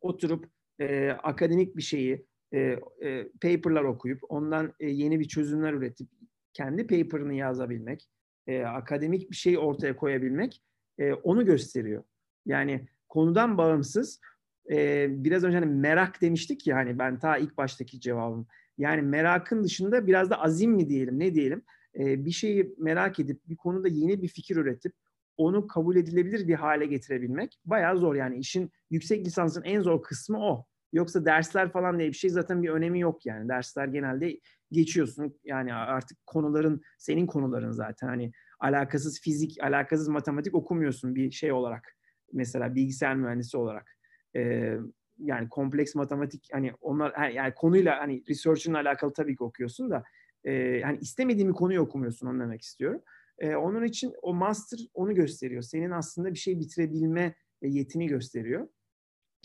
oturup e, akademik bir şeyi, e, e, paperlar okuyup ondan e, yeni bir çözümler üretip kendi paper'ını yazabilmek, e, akademik bir şey ortaya koyabilmek e, onu gösteriyor. Yani konudan bağımsız e, biraz önce hani merak demiştik ya hani ben ta ilk baştaki cevabım. Yani merakın dışında biraz da azim mi diyelim ne diyelim e, bir şeyi merak edip bir konuda yeni bir fikir üretip onu kabul edilebilir bir hale getirebilmek bayağı zor. Yani işin yüksek lisansın en zor kısmı o. Yoksa dersler falan diye bir şey zaten bir önemi yok yani. Dersler genelde geçiyorsun. Yani artık konuların senin konuların zaten hani alakasız fizik, alakasız matematik okumuyorsun bir şey olarak. Mesela bilgisayar mühendisi olarak. Ee, yani kompleks matematik hani onlar yani konuyla hani research'ın alakalı tabii ki okuyorsun da e, hani istemediğin bir konuyu okumuyorsun onu demek istiyorum. E, onun için o master onu gösteriyor. Senin aslında bir şey bitirebilme yetini gösteriyor.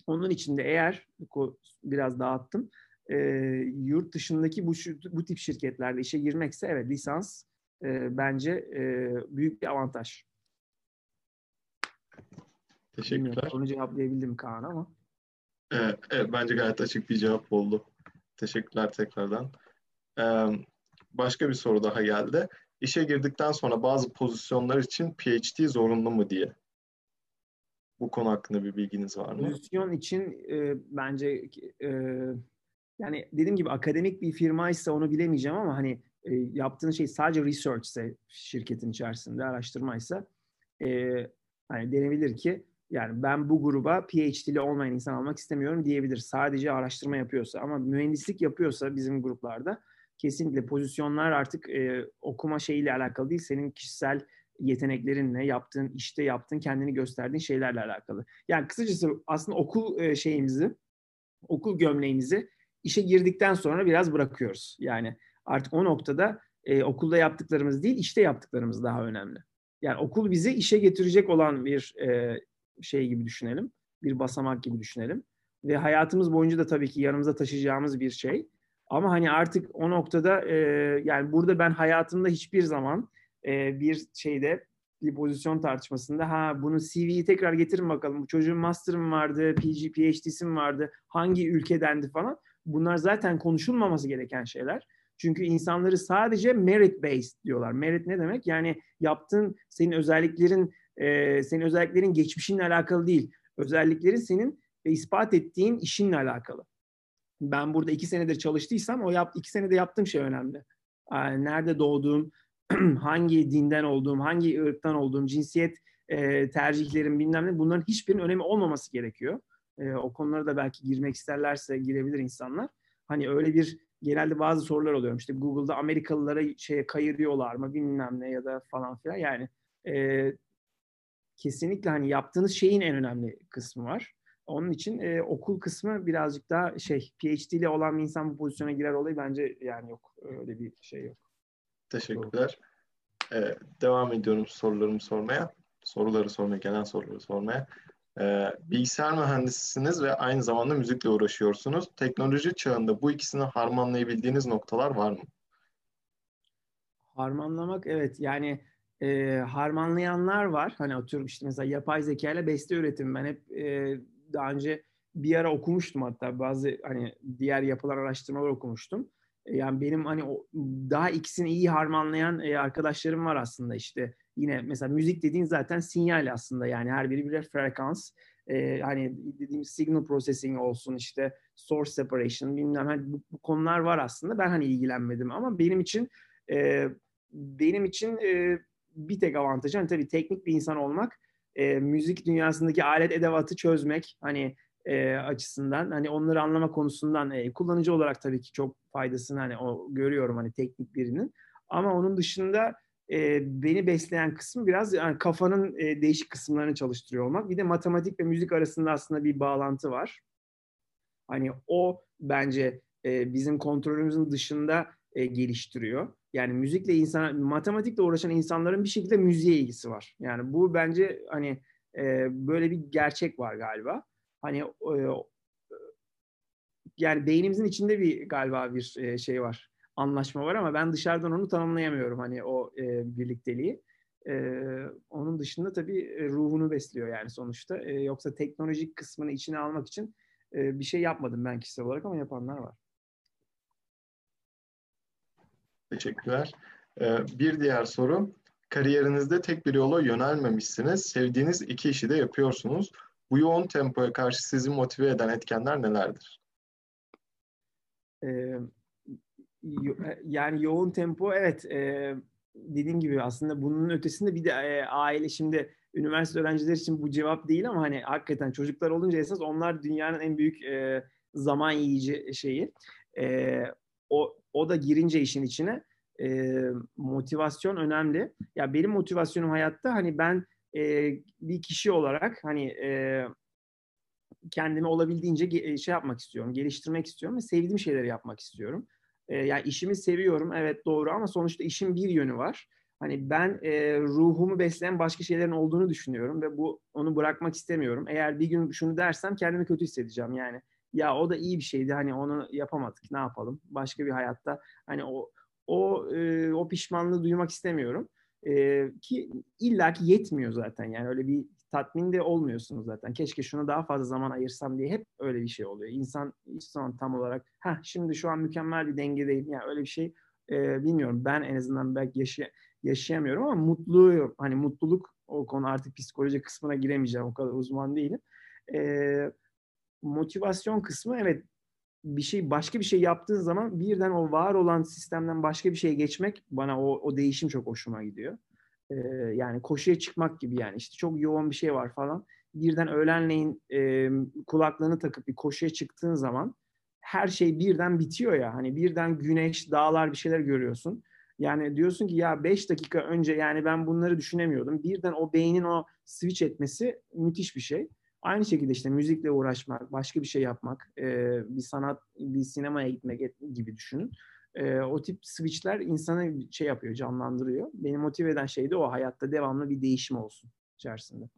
Onun için de eğer biraz dağıttım e, yurt dışındaki bu bu tip şirketlerde işe girmekse evet lisans e, bence e, büyük bir avantaj. Teşekkürler. Onu cevaplayabildim Kaan ama. Evet, evet, bence gayet açık bir cevap oldu. Teşekkürler tekrardan. Ee, başka bir soru daha geldi. İşe girdikten sonra bazı pozisyonlar için PhD zorunlu mu diye. Bu konu hakkında bir bilginiz var mı? Pozisyon için e, bence e, yani dediğim gibi akademik bir firmaysa onu bilemeyeceğim ama hani e, yaptığın şey sadece research ise şirketin içerisinde araştırmaysa e, hani denebilir ki yani ben bu gruba PhD'li olmayan insan almak istemiyorum diyebilir. Sadece araştırma yapıyorsa ama mühendislik yapıyorsa bizim gruplarda kesinlikle pozisyonlar artık e, okuma şeyiyle alakalı değil. Senin kişisel yeteneklerinle, yaptığın işte yaptığın, kendini gösterdiğin şeylerle alakalı. Yani kısacası aslında okul e, şeyimizi, okul gömleğimizi işe girdikten sonra biraz bırakıyoruz. Yani artık o noktada e, okulda yaptıklarımız değil, işte yaptıklarımız daha önemli. Yani okul bizi işe getirecek olan bir e, şey gibi düşünelim. Bir basamak gibi düşünelim. Ve hayatımız boyunca da tabii ki yanımıza taşıyacağımız bir şey. Ama hani artık o noktada e, yani burada ben hayatımda hiçbir zaman e, bir şeyde bir pozisyon tartışmasında ha bunu CV'yi tekrar getirin bakalım. Bu çocuğun master'ı mı vardı, PG, PhD'si mi vardı, hangi ülkedendi falan. Bunlar zaten konuşulmaması gereken şeyler. Çünkü insanları sadece merit based diyorlar. Merit ne demek? Yani yaptığın senin özelliklerin e, senin özelliklerin geçmişinle alakalı değil. Özelliklerin senin e, ispat ettiğin işinle alakalı. Ben burada iki senedir çalıştıysam o yap, iki senede yaptığım şey önemli. Yani nerede doğduğum, hangi dinden olduğum, hangi ırktan olduğum, cinsiyet e, tercihlerim bilmem ne bunların hiçbirinin önemi olmaması gerekiyor. E, o konulara da belki girmek isterlerse girebilir insanlar. Hani öyle bir genelde bazı sorular oluyor. İşte Google'da Amerikalılara şeye kayırıyorlar mı bilmem ne ya da falan filan. Yani e, kesinlikle hani yaptığınız şeyin en önemli kısmı var. Onun için e, okul kısmı birazcık daha şey PhD ile olan bir insan bu pozisyona girer olayı bence yani yok. Öyle bir şey yok. Teşekkürler. Ee, devam ediyorum sorularımı sormaya. Soruları sormaya, gelen soruları sormaya. Ee, bilgisayar mühendisisiniz ve aynı zamanda müzikle uğraşıyorsunuz. Teknoloji çağında bu ikisini harmanlayabildiğiniz noktalar var mı? Harmanlamak evet yani e, harmanlayanlar var. Hani atıyorum işte mesela yapay zeka ile beste üretim. Ben hep e, daha önce bir ara okumuştum hatta bazı hani diğer yapılan araştırmalar okumuştum. Yani benim hani o, daha ikisini iyi harmanlayan e, arkadaşlarım var aslında işte. Yine mesela müzik dediğin zaten sinyal aslında yani her biri bir frekans. E, hani dediğimiz signal processing olsun işte source separation bilmem hani bu, bu konular var aslında. Ben hani ilgilenmedim ama benim için e, benim için e, bir tek avantajı hani tabii teknik bir insan olmak e, müzik dünyasındaki alet edevatı çözmek hani e, açısından hani onları anlama konusundan e, kullanıcı olarak tabii ki çok faydasını hani o görüyorum hani teknik birinin ama onun dışında e, beni besleyen kısmı biraz yani kafanın e, değişik kısımlarını çalıştırıyor olmak. Bir de matematik ve müzik arasında aslında bir bağlantı var. Hani o bence e, bizim kontrolümüzün dışında e, geliştiriyor. Yani müzikle insan, matematikle uğraşan insanların bir şekilde müziğe ilgisi var. Yani bu bence hani e, böyle bir gerçek var galiba. Hani e, yani beynimizin içinde bir galiba bir e, şey var, anlaşma var ama ben dışarıdan onu tanımlayamıyorum hani o e, birlikteliği. E, onun dışında tabii e, ruhunu besliyor yani sonuçta. E, yoksa teknolojik kısmını içine almak için e, bir şey yapmadım ben kişisel olarak ama yapanlar var. Teşekkürler. Ee, bir diğer soru. Kariyerinizde tek bir yola yönelmemişsiniz. Sevdiğiniz iki işi de yapıyorsunuz. Bu yoğun tempoya karşı sizi motive eden etkenler nelerdir? Ee, yani yoğun tempo evet e, dediğim gibi aslında bunun ötesinde bir de aile şimdi üniversite öğrencileri için bu cevap değil ama hani hakikaten çocuklar olunca esas onlar dünyanın en büyük zaman yiyici şeyi. O o da girince işin içine e, motivasyon önemli. Ya benim motivasyonum hayatta hani ben e, bir kişi olarak hani e, kendimi olabildiğince şey yapmak istiyorum, geliştirmek istiyorum ve sevdiğim şeyleri yapmak istiyorum. E, yani işimi seviyorum, evet doğru ama sonuçta işin bir yönü var. Hani ben e, ruhumu besleyen başka şeylerin olduğunu düşünüyorum ve bu onu bırakmak istemiyorum. Eğer bir gün şunu dersem kendimi kötü hissedeceğim yani. Ya o da iyi bir şeydi hani onu yapamadık ne yapalım başka bir hayatta hani o o e, o pişmanlığı duymak istemiyorum. E, ki illaki yetmiyor zaten yani öyle bir tatmin de olmuyorsunuz zaten. Keşke şuna daha fazla zaman ayırsam diye hep öyle bir şey oluyor. İnsan hiç zaman tam olarak ha şimdi şu an mükemmel bir dengedeyim. Yani öyle bir şey e, bilmiyorum. Ben en azından belki yaşay yaşayamıyorum ama mutluluğu hani mutluluk o konu artık psikoloji kısmına giremeyeceğim. O kadar uzman değilim. E, motivasyon kısmı evet bir şey başka bir şey yaptığın zaman birden o var olan sistemden başka bir şeye geçmek bana o, o değişim çok hoşuma gidiyor. Ee, yani koşuya çıkmak gibi yani işte çok yoğun bir şey var falan. Birden öğlenleyin e, kulaklığını takıp bir koşuya çıktığın zaman her şey birden bitiyor ya. Hani birden güneş, dağlar bir şeyler görüyorsun. Yani diyorsun ki ya 5 dakika önce yani ben bunları düşünemiyordum. Birden o beynin o switch etmesi müthiş bir şey. Aynı şekilde işte müzikle uğraşmak, başka bir şey yapmak, e, bir sanat, bir sinemaya gitmek gibi düşünün. E, o tip switchler insanı şey yapıyor, canlandırıyor. Beni motive eden şey de o hayatta devamlı bir değişim olsun içerisinde.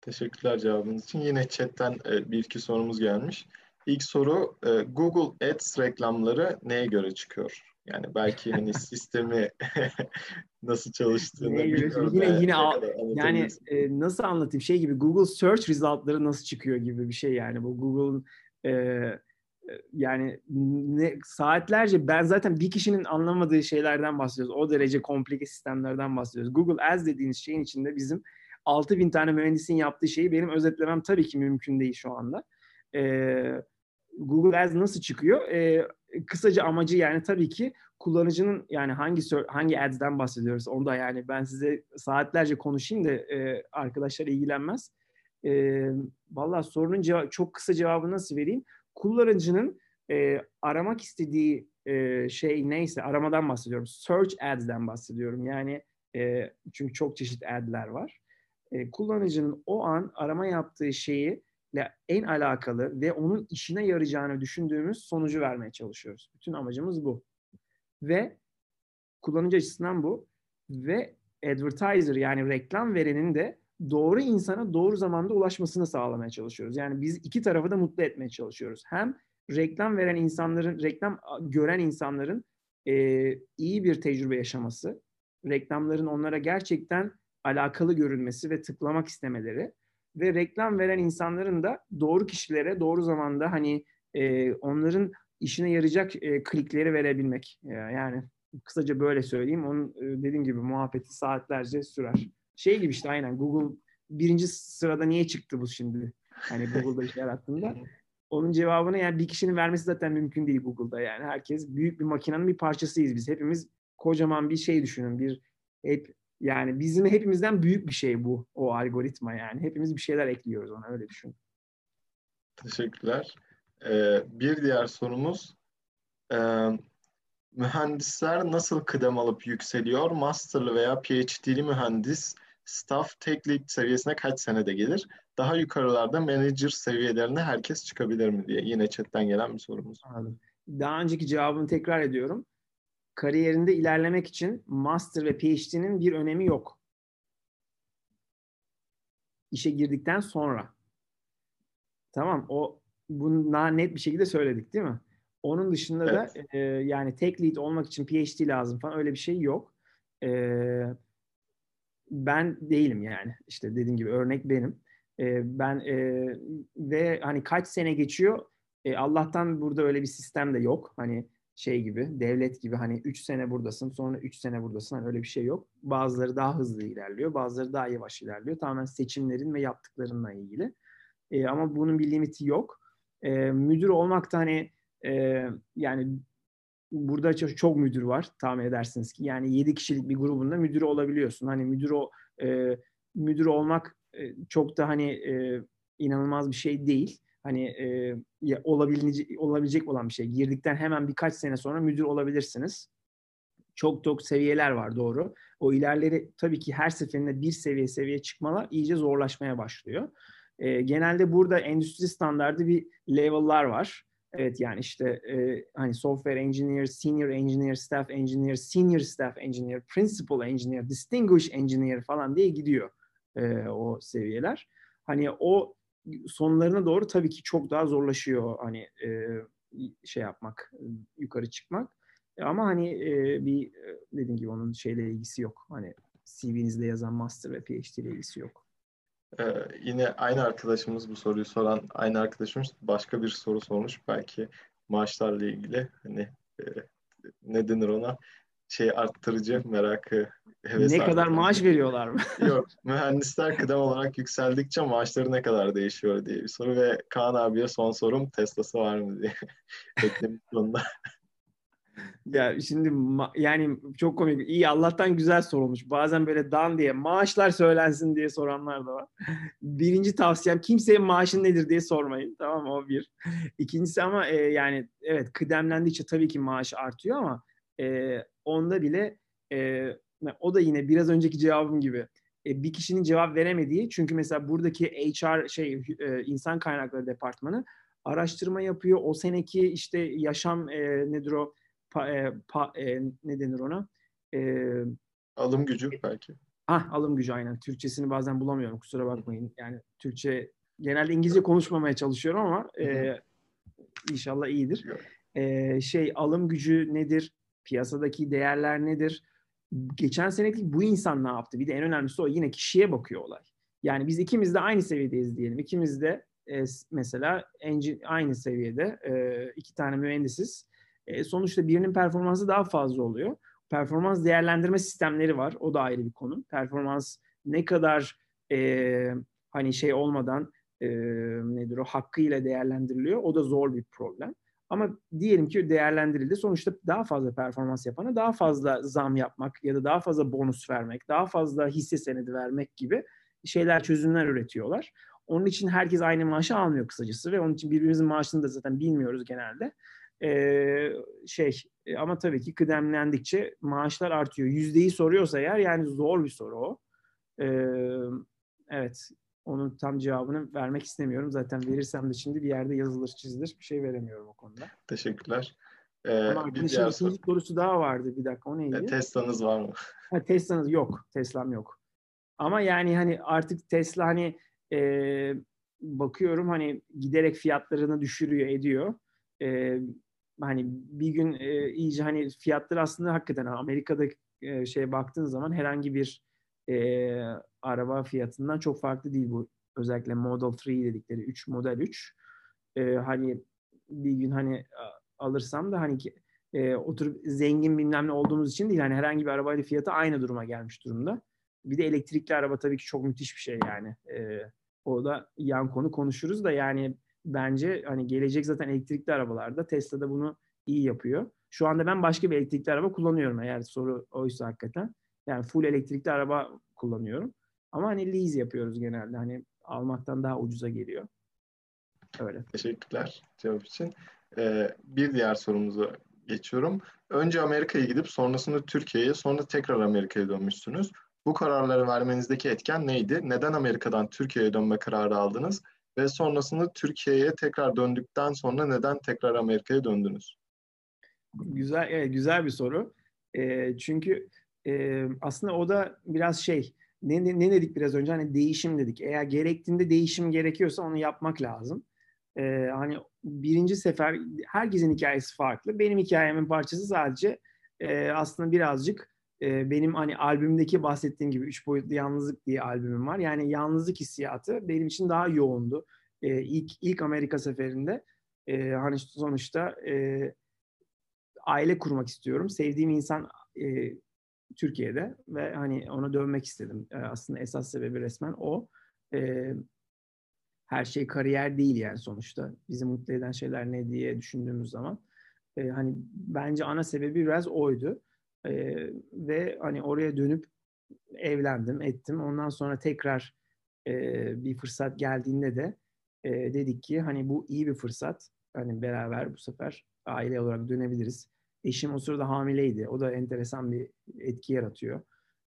Teşekkürler cevabınız için. Yine chatten e, bir iki sorumuz gelmiş. İlk soru e, Google Ads reklamları neye göre çıkıyor? Yani belki hani sistemi nasıl çalıştığını bilmiyorum. Yine yine yani e, nasıl anlatayım şey gibi Google Search resultları nasıl çıkıyor gibi bir şey yani bu Google'un e, e, yani ne, saatlerce ben zaten bir kişinin anlamadığı şeylerden bahsediyoruz. O derece komplike sistemlerden bahsediyoruz. Google Ads dediğiniz şeyin içinde bizim 6000 tane mühendisin yaptığı şeyi benim özetlemem tabii ki mümkün değil şu anda. Ee, Google Ads nasıl çıkıyor? Ee, kısaca amacı yani tabii ki kullanıcının yani hangi hangi ads'den bahsediyoruz onu da yani ben size saatlerce konuşayım da e, arkadaşlar ilgilenmez. E, Valla sorunun ceva- çok kısa cevabını nasıl vereyim? Kullanıcının e, aramak istediği e, şey neyse aramadan bahsediyorum. Search ads'den bahsediyorum. Yani e, çünkü çok çeşit ad'ler var. E, kullanıcının o an arama yaptığı şeyi en alakalı ve onun işine yarayacağını düşündüğümüz sonucu vermeye çalışıyoruz. Bütün amacımız bu. Ve kullanıcı açısından bu. Ve advertiser yani reklam verenin de doğru insana doğru zamanda ulaşmasını sağlamaya çalışıyoruz. Yani biz iki tarafı da mutlu etmeye çalışıyoruz. Hem reklam veren insanların, reklam gören insanların e, iyi bir tecrübe yaşaması, reklamların onlara gerçekten alakalı görünmesi ve tıklamak istemeleri ve reklam veren insanların da doğru kişilere doğru zamanda hani e, onların işine yarayacak e, klikleri verebilmek. E, yani kısaca böyle söyleyeyim. Onun e, dediğim gibi muhabbeti saatlerce sürer. Şey gibi işte aynen Google birinci sırada niye çıktı bu şimdi? Hani Google'da iş yarattığında. Onun cevabını yani bir kişinin vermesi zaten mümkün değil Google'da yani. Herkes büyük bir makinenin bir parçasıyız biz. Hepimiz kocaman bir şey düşünün. Bir hep yani bizim hepimizden büyük bir şey bu o algoritma yani. Hepimiz bir şeyler ekliyoruz ona öyle düşün. Teşekkürler. Ee, bir diğer sorumuz e, mühendisler nasıl kıdem alıp yükseliyor? Masterlı veya PhD'li mühendis staff tek lead seviyesine kaç senede gelir? daha yukarılarda manager seviyelerine herkes çıkabilir mi diye yine chatten gelen bir sorumuz. Anladım. Daha önceki cevabını tekrar ediyorum. Kariyerinde ilerlemek için master ve PhD'nin bir önemi yok. İşe girdikten sonra. Tamam o bunu daha net bir şekilde söyledik değil mi? Onun dışında evet. da e, yani tek lead olmak için PhD lazım falan öyle bir şey yok. E, ben değilim yani. İşte dediğim gibi örnek benim. E, ben e, ve hani kaç sene geçiyor e, Allah'tan burada öyle bir sistem de yok. Hani şey gibi, devlet gibi hani 3 sene buradasın, sonra 3 sene buradasın. Hani öyle bir şey yok. Bazıları daha hızlı ilerliyor, bazıları daha yavaş ilerliyor. Tamamen seçimlerin ve yaptıklarınla ilgili. E, ama bunun bir limiti yok. E, müdür olmak da hani e, yani burada çok, çok müdür var tahmin edersiniz ki. Yani 7 kişilik bir grubunda müdür olabiliyorsun. Hani müdür o e, müdür olmak e, çok da hani e, inanılmaz bir şey değil. Hani e, olabilecek, olabilecek olan bir şey. Girdikten hemen birkaç sene sonra müdür olabilirsiniz. Çok çok seviyeler var doğru. O ilerleri tabii ki her seferinde bir seviye seviye çıkmalar iyice zorlaşmaya başlıyor. E, genelde burada endüstri standardı bir level'lar var. Evet yani işte e, hani software engineer, senior engineer, staff engineer, senior staff engineer, principal engineer, distinguished engineer falan diye gidiyor e, o seviyeler. Hani o sonlarına doğru tabii ki çok daha zorlaşıyor hani e, şey yapmak, yukarı çıkmak. E, ama hani e, bir dediğim gibi onun şeyle ilgisi yok. Hani CV'nizde yazan master ve PhD ile ilgisi yok. Ee, yine aynı arkadaşımız bu soruyu soran aynı arkadaşımız başka bir soru sormuş belki maaşlarla ilgili hani e, ne denir ona şey arttırıcı merakı heves Ne kadar maaş veriyorlar mı? Yok mühendisler kıdem olarak yükseldikçe maaşları ne kadar değişiyor diye bir soru ve Kaan abiye son sorum Tesla'sı var mı diye eklemiş sonunda. Ya şimdi yani çok komik. İyi Allah'tan güzel sorulmuş. Bazen böyle dan diye maaşlar söylensin diye soranlar da var. Birinci tavsiyem kimseye maaşın nedir diye sormayın. Tamam? O bir. İkincisi ama e, yani evet kıdemlendikçe tabii ki maaş artıyor ama e, onda bile e, o da yine biraz önceki cevabım gibi e, bir kişinin cevap veremediği çünkü mesela buradaki HR şey e, insan kaynakları departmanı araştırma yapıyor. O seneki işte yaşam e, nedir o pa, e, pa, e, ne denir ona? E, alım gücü belki. Ah alım gücü aynen. Türkçesini bazen bulamıyorum kusura bakmayın. Yani Türkçe genelde İngilizce konuşmamaya çalışıyorum ama e, inşallah iyidir. E, şey alım gücü nedir? Piyasadaki değerler nedir? Geçen seneki bu insan ne yaptı? Bir de en önemlisi o yine kişiye bakıyor olay. Yani biz ikimiz de aynı seviyedeyiz diyelim. İkimiz de e, mesela engine, aynı seviyede e, iki tane mühendisiz e, sonuçta birinin performansı daha fazla oluyor. Performans değerlendirme sistemleri var. O da ayrı bir konu. Performans ne kadar e, hani şey olmadan e, nedir o hakkıyla değerlendiriliyor. O da zor bir problem. Ama diyelim ki değerlendirildi. Sonuçta daha fazla performans yapana daha fazla zam yapmak ya da daha fazla bonus vermek, daha fazla hisse senedi vermek gibi şeyler, çözümler üretiyorlar. Onun için herkes aynı maaşı almıyor kısacası ve onun için birbirimizin maaşını da zaten bilmiyoruz genelde. Ee, şey ama tabii ki kıdemlendikçe maaşlar artıyor. Yüzdeyi soruyorsa eğer yani zor bir soru o. Ee, evet onun tam cevabını vermek istemiyorum. Zaten verirsem de şimdi bir yerde yazılır çizilir. Bir şey veremiyorum o konuda. Teşekkürler. Ee, Ama bir diğer ikinci sor- sorusu daha vardı. Bir dakika o neydi? E, Tesla'nız var mı? Ha, Tesla'nız yok. Tesla'm yok. Ama yani hani artık Tesla hani e, bakıyorum hani giderek fiyatlarını düşürüyor ediyor. E, hani bir gün e, iyice hani fiyatları aslında hakikaten Amerika'da e, şey baktığın zaman herhangi bir e, araba fiyatından çok farklı değil bu. Özellikle Model 3 dedikleri 3 Model 3. E, hani bir gün hani alırsam da hani ki e, oturup zengin bilmem ne olduğumuz için değil. Hani herhangi bir arabayla fiyatı aynı duruma gelmiş durumda. Bir de elektrikli araba tabii ki çok müthiş bir şey yani. E, o da yan konu konuşuruz da yani bence hani gelecek zaten elektrikli arabalarda Tesla da bunu iyi yapıyor. Şu anda ben başka bir elektrikli araba kullanıyorum eğer soru oysa hakikaten. Yani full elektrikli araba kullanıyorum. Ama hani lease yapıyoruz genelde. Hani almaktan daha ucuza geliyor. Öyle. Teşekkürler cevap için. Ee, bir diğer sorumuza geçiyorum. Önce Amerika'ya gidip sonrasında Türkiye'ye sonra tekrar Amerika'ya dönmüşsünüz. Bu kararları vermenizdeki etken neydi? Neden Amerika'dan Türkiye'ye dönme kararı aldınız? Ve sonrasında Türkiye'ye tekrar döndükten sonra neden tekrar Amerika'ya döndünüz? Güzel, evet, güzel bir soru. E, çünkü e, aslında o da biraz şey, ne, ne, ne dedik biraz önce? Hani değişim dedik. Eğer gerektiğinde değişim gerekiyorsa onu yapmak lazım. E, hani birinci sefer herkesin hikayesi farklı. Benim hikayemin parçası sadece e, aslında birazcık benim hani albümdeki bahsettiğim gibi Üç Boyutlu Yalnızlık diye albümüm var. Yani yalnızlık hissiyatı benim için daha yoğundu. E, ilk ilk Amerika seferinde e, hani sonuçta e, aile kurmak istiyorum. Sevdiğim insan e, Türkiye'de ve hani ona dönmek istedim. E, aslında esas sebebi resmen o. E, her şey kariyer değil yani sonuçta. Bizi mutlu eden şeyler ne diye düşündüğümüz zaman. E, hani bence ana sebebi biraz oydu. E, ve hani oraya dönüp evlendim, ettim. Ondan sonra tekrar e, bir fırsat geldiğinde de e, dedik ki hani bu iyi bir fırsat. Hani beraber bu sefer aile olarak dönebiliriz. Eşim o sırada hamileydi. O da enteresan bir etki yaratıyor.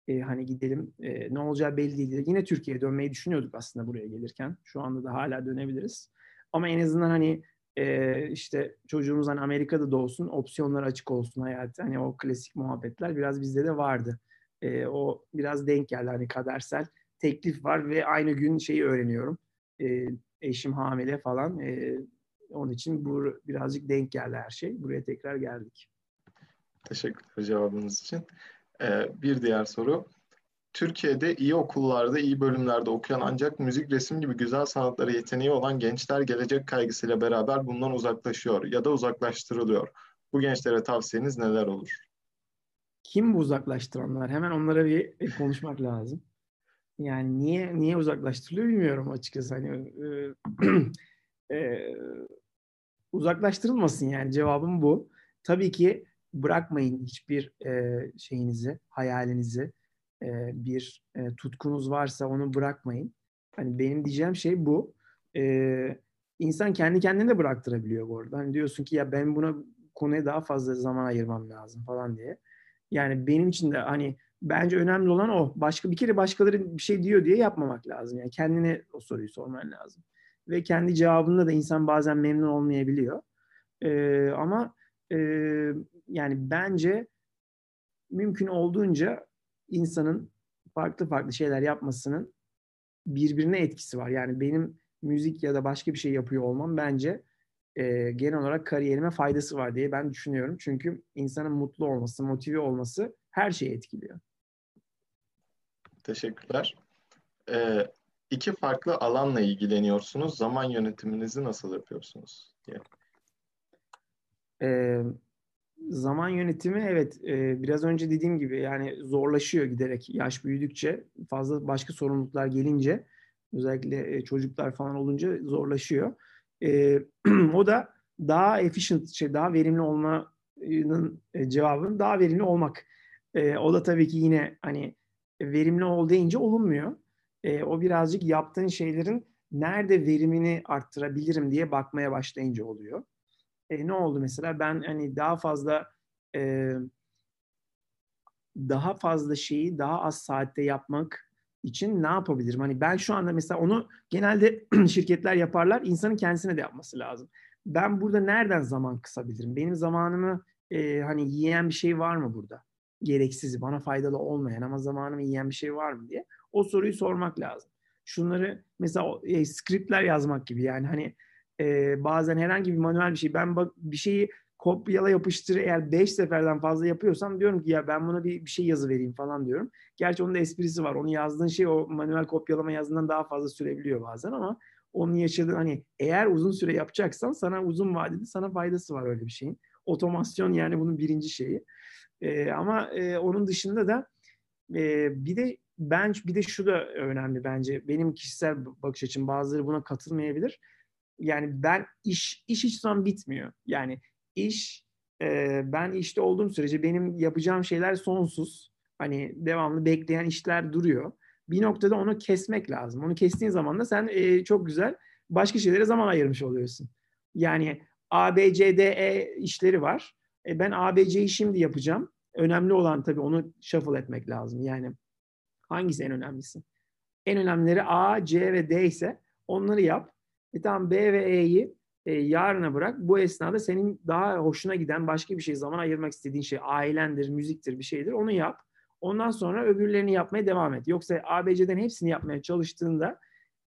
E, hani gidelim e, ne olacağı belli değil. Yine Türkiye'ye dönmeyi düşünüyorduk aslında buraya gelirken. Şu anda da hala dönebiliriz. Ama en azından hani e, işte çocuğumuz hani Amerika'da doğsun, opsiyonlar açık olsun hayatı. Hani o klasik muhabbetler biraz bizde de vardı. E, o biraz denk geldi hani kadersel teklif var ve aynı gün şeyi öğreniyorum. E, eşim hamile falan. E, onun için bu birazcık denk geldi her şey. Buraya tekrar geldik. Teşekkürler cevabınız için. Ee, bir diğer soru. Türkiye'de iyi okullarda, iyi bölümlerde okuyan ancak müzik, resim gibi güzel sanatlara yeteneği olan gençler gelecek kaygısıyla beraber bundan uzaklaşıyor ya da uzaklaştırılıyor. Bu gençlere tavsiyeniz neler olur? Kim bu uzaklaştıranlar? Hemen onlara bir konuşmak lazım. Yani niye niye uzaklaştırılıyor bilmiyorum açıkçası. Hani e, e, uzaklaştırılmasın yani cevabım bu. Tabii ki bırakmayın hiçbir e, şeyinizi, hayalinizi, e, bir e, tutkunuz varsa onu bırakmayın. Hani benim diyeceğim şey bu. E, insan kendi kendine de bıraktırabiliyor bu arada. Hani diyorsun ki ya ben buna konuya daha fazla zaman ayırmam lazım falan diye. Yani benim için de hani bence önemli olan o. Başka bir kere başkaları bir şey diyor diye yapmamak lazım. Yani kendine o soruyu sorman lazım. Ve kendi cevabında da insan bazen memnun olmayabiliyor. Ee, ama e, yani bence mümkün olduğunca insanın farklı farklı şeyler yapmasının birbirine etkisi var. Yani benim müzik ya da başka bir şey yapıyor olmam bence e, genel olarak kariyerime faydası var diye ben düşünüyorum. Çünkü insanın mutlu olması, motive olması her şeyi etkiliyor. Teşekkürler. Ee, iki farklı alanla ilgileniyorsunuz. Zaman yönetiminizi nasıl yapıyorsunuz? diye. Ee, zaman yönetimi evet e, biraz önce dediğim gibi yani zorlaşıyor giderek yaş büyüdükçe fazla başka sorumluluklar gelince özellikle e, çocuklar falan olunca zorlaşıyor. E, o da daha efficient şey daha verimli olmanın e, cevabının daha verimli olmak. E, o da tabii ki yine hani verimli ol deyince olunmuyor. E, o birazcık yaptığın şeylerin nerede verimini arttırabilirim diye bakmaya başlayınca oluyor. E, ne oldu mesela? Ben hani daha fazla e, daha fazla şeyi daha az saatte yapmak için ne yapabilirim? Hani ben şu anda mesela onu genelde şirketler yaparlar. insanın kendisine de yapması lazım. Ben burada nereden zaman kısabilirim? Benim zamanımı e, hani yiyen bir şey var mı burada? Gereksiz, bana faydalı olmayan ama zamanımı yiyen bir şey var mı diye. O soruyu sormak lazım. Şunları mesela e, skriptler yazmak gibi yani hani e, bazen herhangi bir manuel bir şey ben bak, bir şeyi kopyala yapıştır eğer 5 seferden fazla yapıyorsam diyorum ki ya ben buna bir, bir şey yazı vereyim falan diyorum. Gerçi onun da esprisi var. Onu yazdığın şey o manuel kopyalama yazdığından daha fazla sürebiliyor bazen ama onun yaşadığı hani eğer uzun süre yapacaksan sana uzun vadede sana faydası var öyle bir şeyin. Otomasyon yani bunun birinci şeyi. E, ama e, onun dışında da e, bir de ben bir de şu da önemli bence. Benim kişisel bakış açım bazıları buna katılmayabilir yani ben iş iş hiç zaman bitmiyor. Yani iş e, ben işte olduğum sürece benim yapacağım şeyler sonsuz. Hani devamlı bekleyen işler duruyor. Bir noktada onu kesmek lazım. Onu kestiğin zaman da sen e, çok güzel başka şeylere zaman ayırmış oluyorsun. Yani A, B, C, D, E işleri var. E, ben A, B, C'yi şimdi yapacağım. Önemli olan tabii onu shuffle etmek lazım. Yani Hangisi en önemlisi? En önemlileri A, C ve D ise onları yap. E tamam B ve E'yi e, yarına bırak. Bu esnada senin daha hoşuna giden başka bir şey zaman ayırmak istediğin şey ailendir, müziktir bir şeydir. Onu yap. Ondan sonra öbürlerini yapmaya devam et. Yoksa ABC'den hepsini yapmaya çalıştığında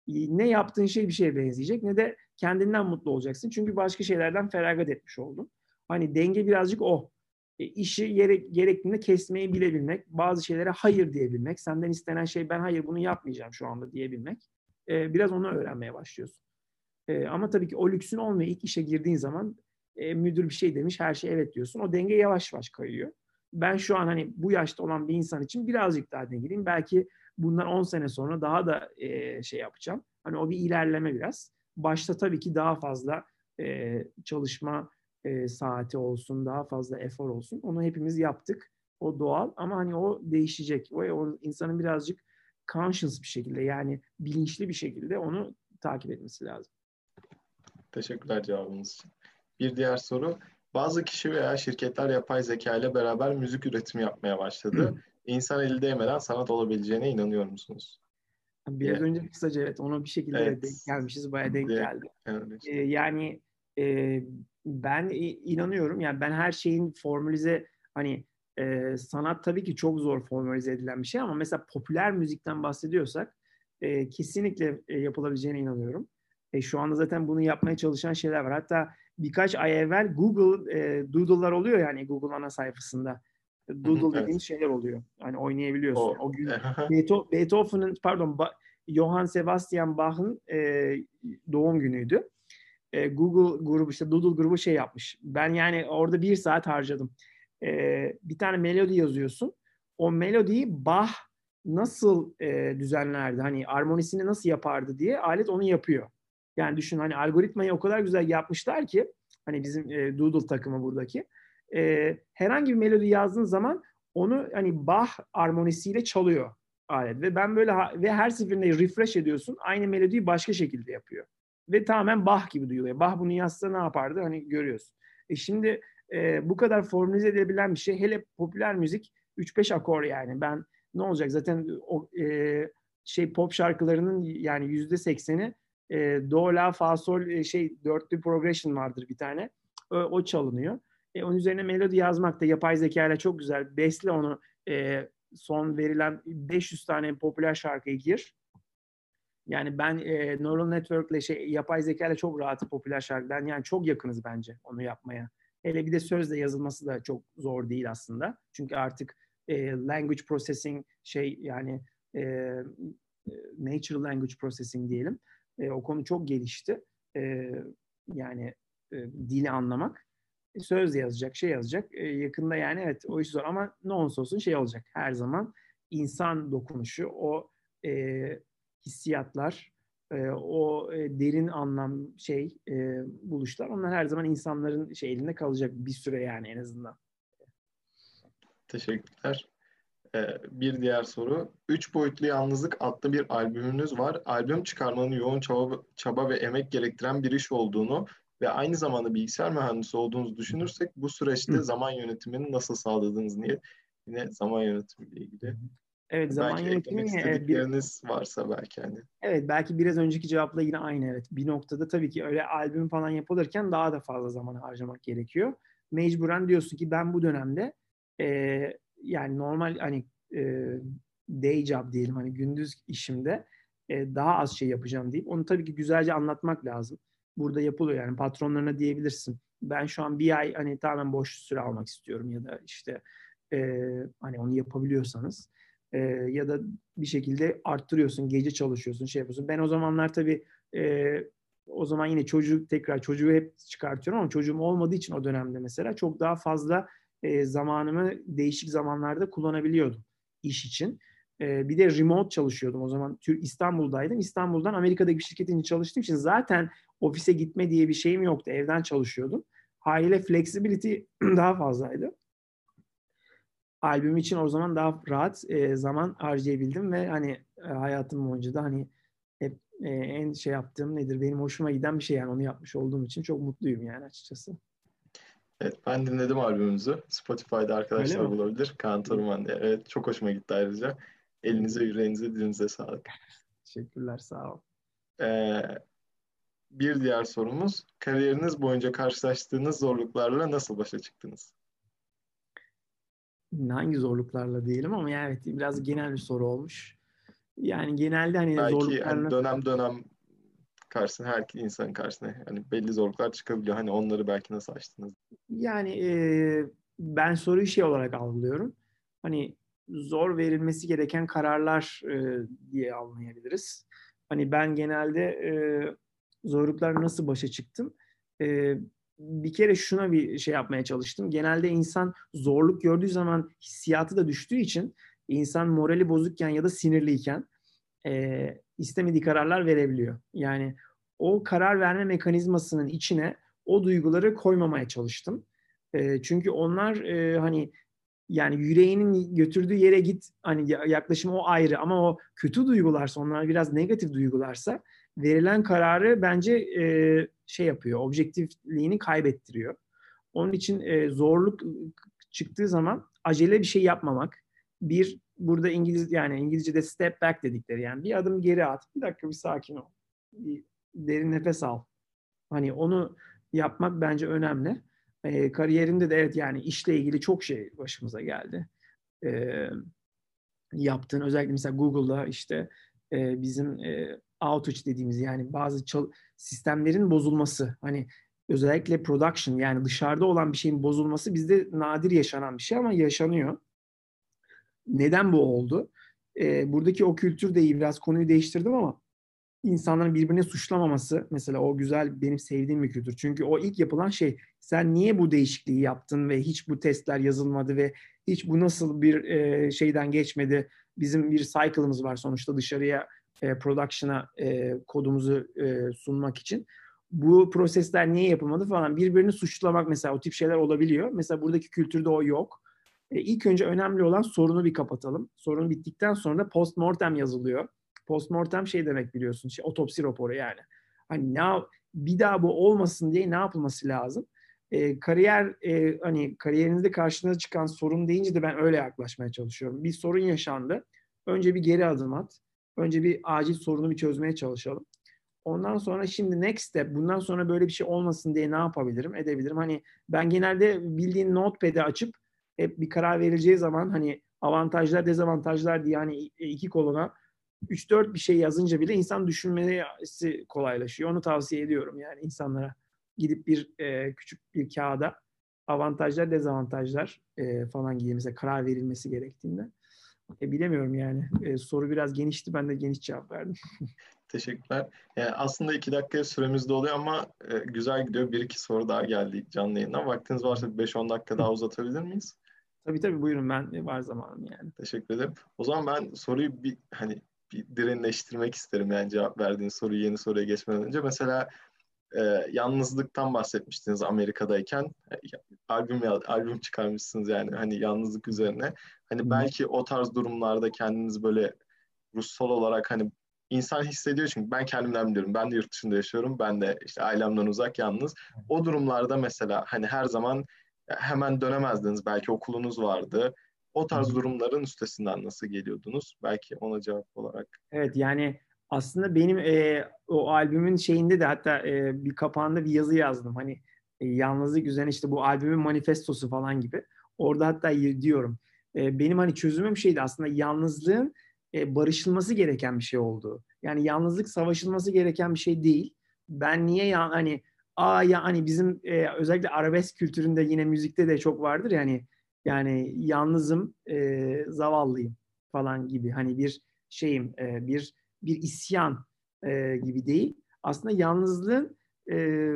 e, ne yaptığın şey bir şeye benzeyecek ne de kendinden mutlu olacaksın. Çünkü başka şeylerden feragat etmiş oldun. Hani denge birazcık o. E, işi gerek, gerektiğinde kesmeyi bilebilmek, bazı şeylere hayır diyebilmek, senden istenen şey ben hayır bunu yapmayacağım şu anda diyebilmek. E, biraz onu öğrenmeye başlıyorsun. E, ama tabii ki o lüksün olmuyor. İlk işe girdiğin zaman e, müdür bir şey demiş, her şey evet diyorsun. O denge yavaş yavaş kayıyor. Ben şu an hani bu yaşta olan bir insan için birazcık daha dengeliyim. Belki bundan 10 sene sonra daha da e, şey yapacağım. Hani o bir ilerleme biraz. Başta tabii ki daha fazla e, çalışma e, saati olsun, daha fazla efor olsun. Onu hepimiz yaptık. O doğal ama hani o değişecek. O, o insanın birazcık conscious bir şekilde yani bilinçli bir şekilde onu takip etmesi lazım. Teşekkürler cevabınız için. Bir diğer soru. Bazı kişi veya şirketler yapay zeka ile beraber müzik üretimi yapmaya başladı. İnsan eli değmeden sanat olabileceğine inanıyor musunuz? Biraz yeah. önce kısaca evet ona bir şekilde evet. denk gelmişiz. Bayağı denk yeah. geldi. Evet. Ee, yani e, ben inanıyorum. Yani ben her şeyin formülize hani e, sanat tabii ki çok zor formülize edilen bir şey ama mesela popüler müzikten bahsediyorsak e, kesinlikle e, yapılabileceğine inanıyorum. E, şu anda zaten bunu yapmaya çalışan şeyler var. Hatta birkaç ay evvel Google e, Doodle'lar oluyor yani Google ana sayfasında. Doodle evet. dediğimiz şeyler oluyor. Hani oynayabiliyorsun. O, o gün Beethoven'ın pardon Johann Sebastian Bach'ın e, doğum günüydü. E, Google grubu işte Doodle grubu şey yapmış. Ben yani orada bir saat harcadım. E, bir tane melodi yazıyorsun. O melodiyi Bach nasıl e, düzenlerdi? Hani armonisini nasıl yapardı diye alet onu yapıyor. Yani düşün hani algoritmayı o kadar güzel yapmışlar ki hani bizim e, Doodle takımı buradaki. E, herhangi bir melodi yazdığın zaman onu hani Bach armonisiyle çalıyor alet ve ben böyle ve her seferinde refresh ediyorsun aynı melodiyi başka şekilde yapıyor. Ve tamamen Bach gibi duyuluyor. Bach bunu yazsa ne yapardı hani görüyorsun. E şimdi e, bu kadar formülize edilebilen bir şey hele popüler müzik 3-5 akor yani ben ne olacak zaten o e, şey pop şarkılarının yani yüzde sekseni e, do la fa sol e, şey dörtlü progression vardır bir tane o, o çalınıyor. E, onun üzerine melodi yazmak da yapay zeka ile çok güzel. Besle onu e, son verilen 500 tane popüler şarkıyı gir. Yani ben e, Neural Network ile şey, yapay zeka ile çok rahat popüler şarkıdan yani çok yakınız bence onu yapmaya. Hele bir de sözle yazılması da çok zor değil aslında. Çünkü artık e, language processing şey yani e, e natural language processing diyelim. E, o konu çok gelişti. E, yani e, dili anlamak. E, söz yazacak, şey yazacak. E, yakında yani evet o iş zor ama ne olursa olsun şey olacak. Her zaman insan dokunuşu, o e, hissiyatlar, e, o e, derin anlam şey e, buluşlar onlar her zaman insanların şey elinde kalacak bir süre yani en azından. Teşekkürler. Ee, bir diğer soru. Üç boyutlu yalnızlık adlı bir albümünüz var. Albüm çıkarmanın yoğun çaba, çaba ve emek gerektiren bir iş olduğunu ve aynı zamanda bilgisayar mühendisi olduğunuzu düşünürsek bu süreçte Hı. zaman yönetimini nasıl sağladınız niye? Yine zaman yönetimiyle ilgili. Evet zaman belki yönetimi istedikleriniz bir, varsa belki hani. Evet belki biraz önceki cevapla yine aynı evet. Bir noktada tabii ki öyle albüm falan yapılırken daha da fazla zaman harcamak gerekiyor. Mecburen diyorsun ki ben bu dönemde e, yani normal hani e, day job diyelim hani gündüz işimde e, daha az şey yapacağım deyip onu tabii ki güzelce anlatmak lazım. Burada yapılıyor yani patronlarına diyebilirsin. Ben şu an bir ay hani tamamen boş süre almak istiyorum ya da işte e, hani onu yapabiliyorsanız e, ya da bir şekilde arttırıyorsun, gece çalışıyorsun, şey yapıyorsun. Ben o zamanlar tabii e, o zaman yine çocuğu tekrar çocuğu hep çıkartıyorum ama çocuğum olmadığı için o dönemde mesela çok daha fazla e, zamanımı değişik zamanlarda kullanabiliyordum iş için. E, bir de remote çalışıyordum o zaman. İstanbul'daydım. İstanbul'dan Amerika'daki bir şirketin çalıştığım için zaten ofise gitme diye bir şeyim yoktu. Evden çalışıyordum. Haliyle flexibility daha fazlaydı albüm için o zaman daha rahat e, zaman harcayabildim ve hani e, hayatım boyunca da hani hep e, en şey yaptığım nedir benim hoşuma giden bir şey yani onu yapmış olduğum için çok mutluyum yani açıkçası. Evet ben dinledim albümünüzü. Spotify'da arkadaşlar bulabilir. Kaan Toruman diye. Evet çok hoşuma gitti ayrıca. Elinize, yüreğinize, dilinize sağlık. Teşekkürler, sağ ol. Ee, bir diğer sorumuz, kariyeriniz boyunca karşılaştığınız zorluklarla nasıl başa çıktınız? Hangi zorluklarla diyelim ama yani evet biraz genel bir soru olmuş. Yani genelde hani Belki zorluklarla... hani dönem dönem karşısına her insanın karşısına hani belli zorluklar çıkabiliyor. Hani onları belki nasıl açtınız? Yani e, ben soruyu şey olarak algılıyorum. Hani zor verilmesi gereken kararlar e, diye anlayabiliriz. Hani ben genelde e, zorluklar nasıl başa çıktım? E, bir kere şuna bir şey yapmaya çalıştım. Genelde insan zorluk gördüğü zaman hissiyatı da düştüğü için insan morali bozukken ya da sinirliyken e, istemediği kararlar verebiliyor. Yani o karar verme mekanizmasının içine o duyguları koymamaya çalıştım. E, çünkü onlar e, hani yani yüreğinin götürdüğü yere git hani yaklaşım o ayrı ama o kötü duygularsa onlar biraz negatif duygularsa verilen kararı bence e, şey yapıyor objektifliğini kaybettiriyor. Onun için e, zorluk çıktığı zaman acele bir şey yapmamak bir burada İngiliz yani İngilizce'de step back dedikleri yani bir adım geri at bir dakika bir sakin ol bir derin nefes al hani onu yapmak bence önemli e, kariyerimde de evet yani işle ilgili çok şey başımıza geldi. E, yaptığın özellikle mesela Google'da işte e, bizim e, outage dediğimiz yani bazı çal- sistemlerin bozulması hani özellikle production yani dışarıda olan bir şeyin bozulması bizde nadir yaşanan bir şey ama yaşanıyor. Neden bu oldu? E, buradaki o kültür de iyi biraz konuyu değiştirdim ama insanların birbirini suçlamaması mesela o güzel benim sevdiğim bir kültür. Çünkü o ilk yapılan şey sen niye bu değişikliği yaptın ve hiç bu testler yazılmadı ve hiç bu nasıl bir e, şeyden geçmedi. Bizim bir cycle'ımız var sonuçta dışarıya e, production'a e, kodumuzu e, sunmak için. Bu prosesler niye yapılmadı falan birbirini suçlamak mesela o tip şeyler olabiliyor. Mesela buradaki kültürde o yok. E, ilk önce önemli olan sorunu bir kapatalım. Sorun bittikten sonra post mortem yazılıyor Postmortem şey demek biliyorsun. Şey, otopsi raporu yani. Hani ne bir daha bu olmasın diye ne yapılması lazım? E, kariyer e, hani kariyerinizde karşınıza çıkan sorun deyince de ben öyle yaklaşmaya çalışıyorum. Bir sorun yaşandı. Önce bir geri adım at. Önce bir acil sorunu bir çözmeye çalışalım. Ondan sonra şimdi next step bundan sonra böyle bir şey olmasın diye ne yapabilirim edebilirim. Hani ben genelde bildiğin notepad'i açıp hep bir karar verileceği zaman hani avantajlar dezavantajlar diye hani iki koluna 3-4 bir şey yazınca bile insan düşünmesi kolaylaşıyor. Onu tavsiye ediyorum yani insanlara. Gidip bir e, küçük bir kağıda avantajlar, dezavantajlar e, falan gibi mesela karar verilmesi gerektiğinde. E, bilemiyorum yani. E, soru biraz genişti. Ben de geniş cevap verdim. Teşekkürler. Yani aslında iki dakika süremiz de oluyor ama e, güzel gidiyor. Bir iki soru daha geldi canlı yayından. Vaktiniz varsa 5-10 dakika daha uzatabilir miyiz? Tabii tabii buyurun ben var zamanım yani. Teşekkür ederim. O zaman ben soruyu bir hani bir derinleştirmek isterim yani cevap verdiğin soruyu yeni soruya geçmeden önce. Mesela e, yalnızlıktan bahsetmiştiniz Amerika'dayken. E, albüm albüm çıkarmışsınız yani hani yalnızlık üzerine. Hani belki o tarz durumlarda kendiniz böyle ruhsal olarak hani insan hissediyor çünkü ben kendimden biliyorum. Ben de yurt dışında yaşıyorum. Ben de işte ailemden uzak yalnız. O durumlarda mesela hani her zaman hemen dönemezdiniz. Belki okulunuz vardı o tarz durumların üstesinden nasıl geliyordunuz? Belki ona cevap olarak. Evet yani aslında benim e, o albümün şeyinde de hatta e, bir kapağında bir yazı yazdım. Hani e, yalnızlık üzerine işte bu albümün manifestosu falan gibi. Orada hatta diyorum. E, benim hani çözümüm şeydi aslında yalnızlığın e, barışılması gereken bir şey oldu. Yani yalnızlık savaşılması gereken bir şey değil. Ben niye ya hani aa ya hani bizim e, özellikle arabesk kültüründe yine müzikte de çok vardır ya hani yani yalnızım, e, zavallıyım falan gibi hani bir şeyim, e, bir bir isyan e, gibi değil. Aslında yalnızlığın e,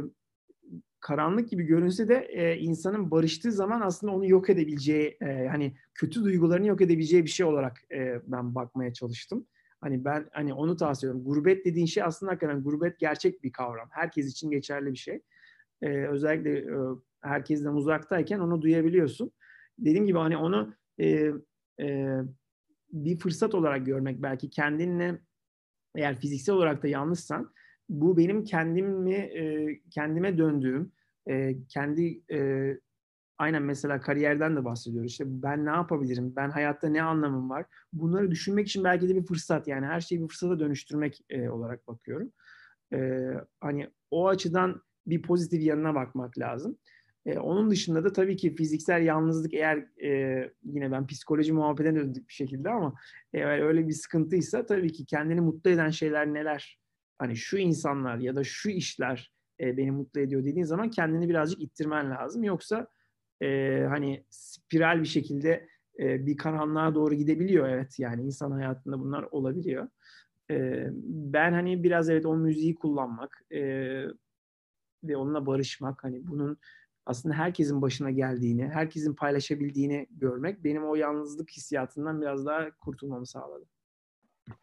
karanlık gibi görünse de e, insanın barıştığı zaman aslında onu yok edebileceği, e, hani kötü duygularını yok edebileceği bir şey olarak e, ben bakmaya çalıştım. Hani ben hani onu tavsiye ediyorum. Gurbet dediğin şey aslında hakikaten gurbet gerçek bir kavram. Herkes için geçerli bir şey. E, özellikle e, herkesten uzaktayken onu duyabiliyorsun dediğim gibi hani onu e, e, bir fırsat olarak görmek belki kendinle eğer fiziksel olarak da yalnızsan bu benim kendimi e, kendime döndüğüm e, kendi e, aynen mesela kariyerden de bahsediyoruz. İşte ben ne yapabilirim? Ben hayatta ne anlamım var? Bunları düşünmek için belki de bir fırsat. Yani her şeyi bir fırsata dönüştürmek e, olarak bakıyorum. E, hani o açıdan bir pozitif yanına bakmak lazım. E, onun dışında da tabii ki fiziksel yalnızlık eğer e, yine ben psikoloji muhabbetine döndük bir şekilde ama eğer öyle bir sıkıntıysa tabii ki kendini mutlu eden şeyler neler? Hani şu insanlar ya da şu işler e, beni mutlu ediyor dediğin zaman kendini birazcık ittirmen lazım. Yoksa e, hani spiral bir şekilde e, bir karanlığa doğru gidebiliyor evet yani insan hayatında bunlar olabiliyor. E, ben hani biraz evet o müziği kullanmak e, ve onunla barışmak hani bunun aslında herkesin başına geldiğini, herkesin paylaşabildiğini görmek benim o yalnızlık hissiyatından biraz daha kurtulmamı sağladı.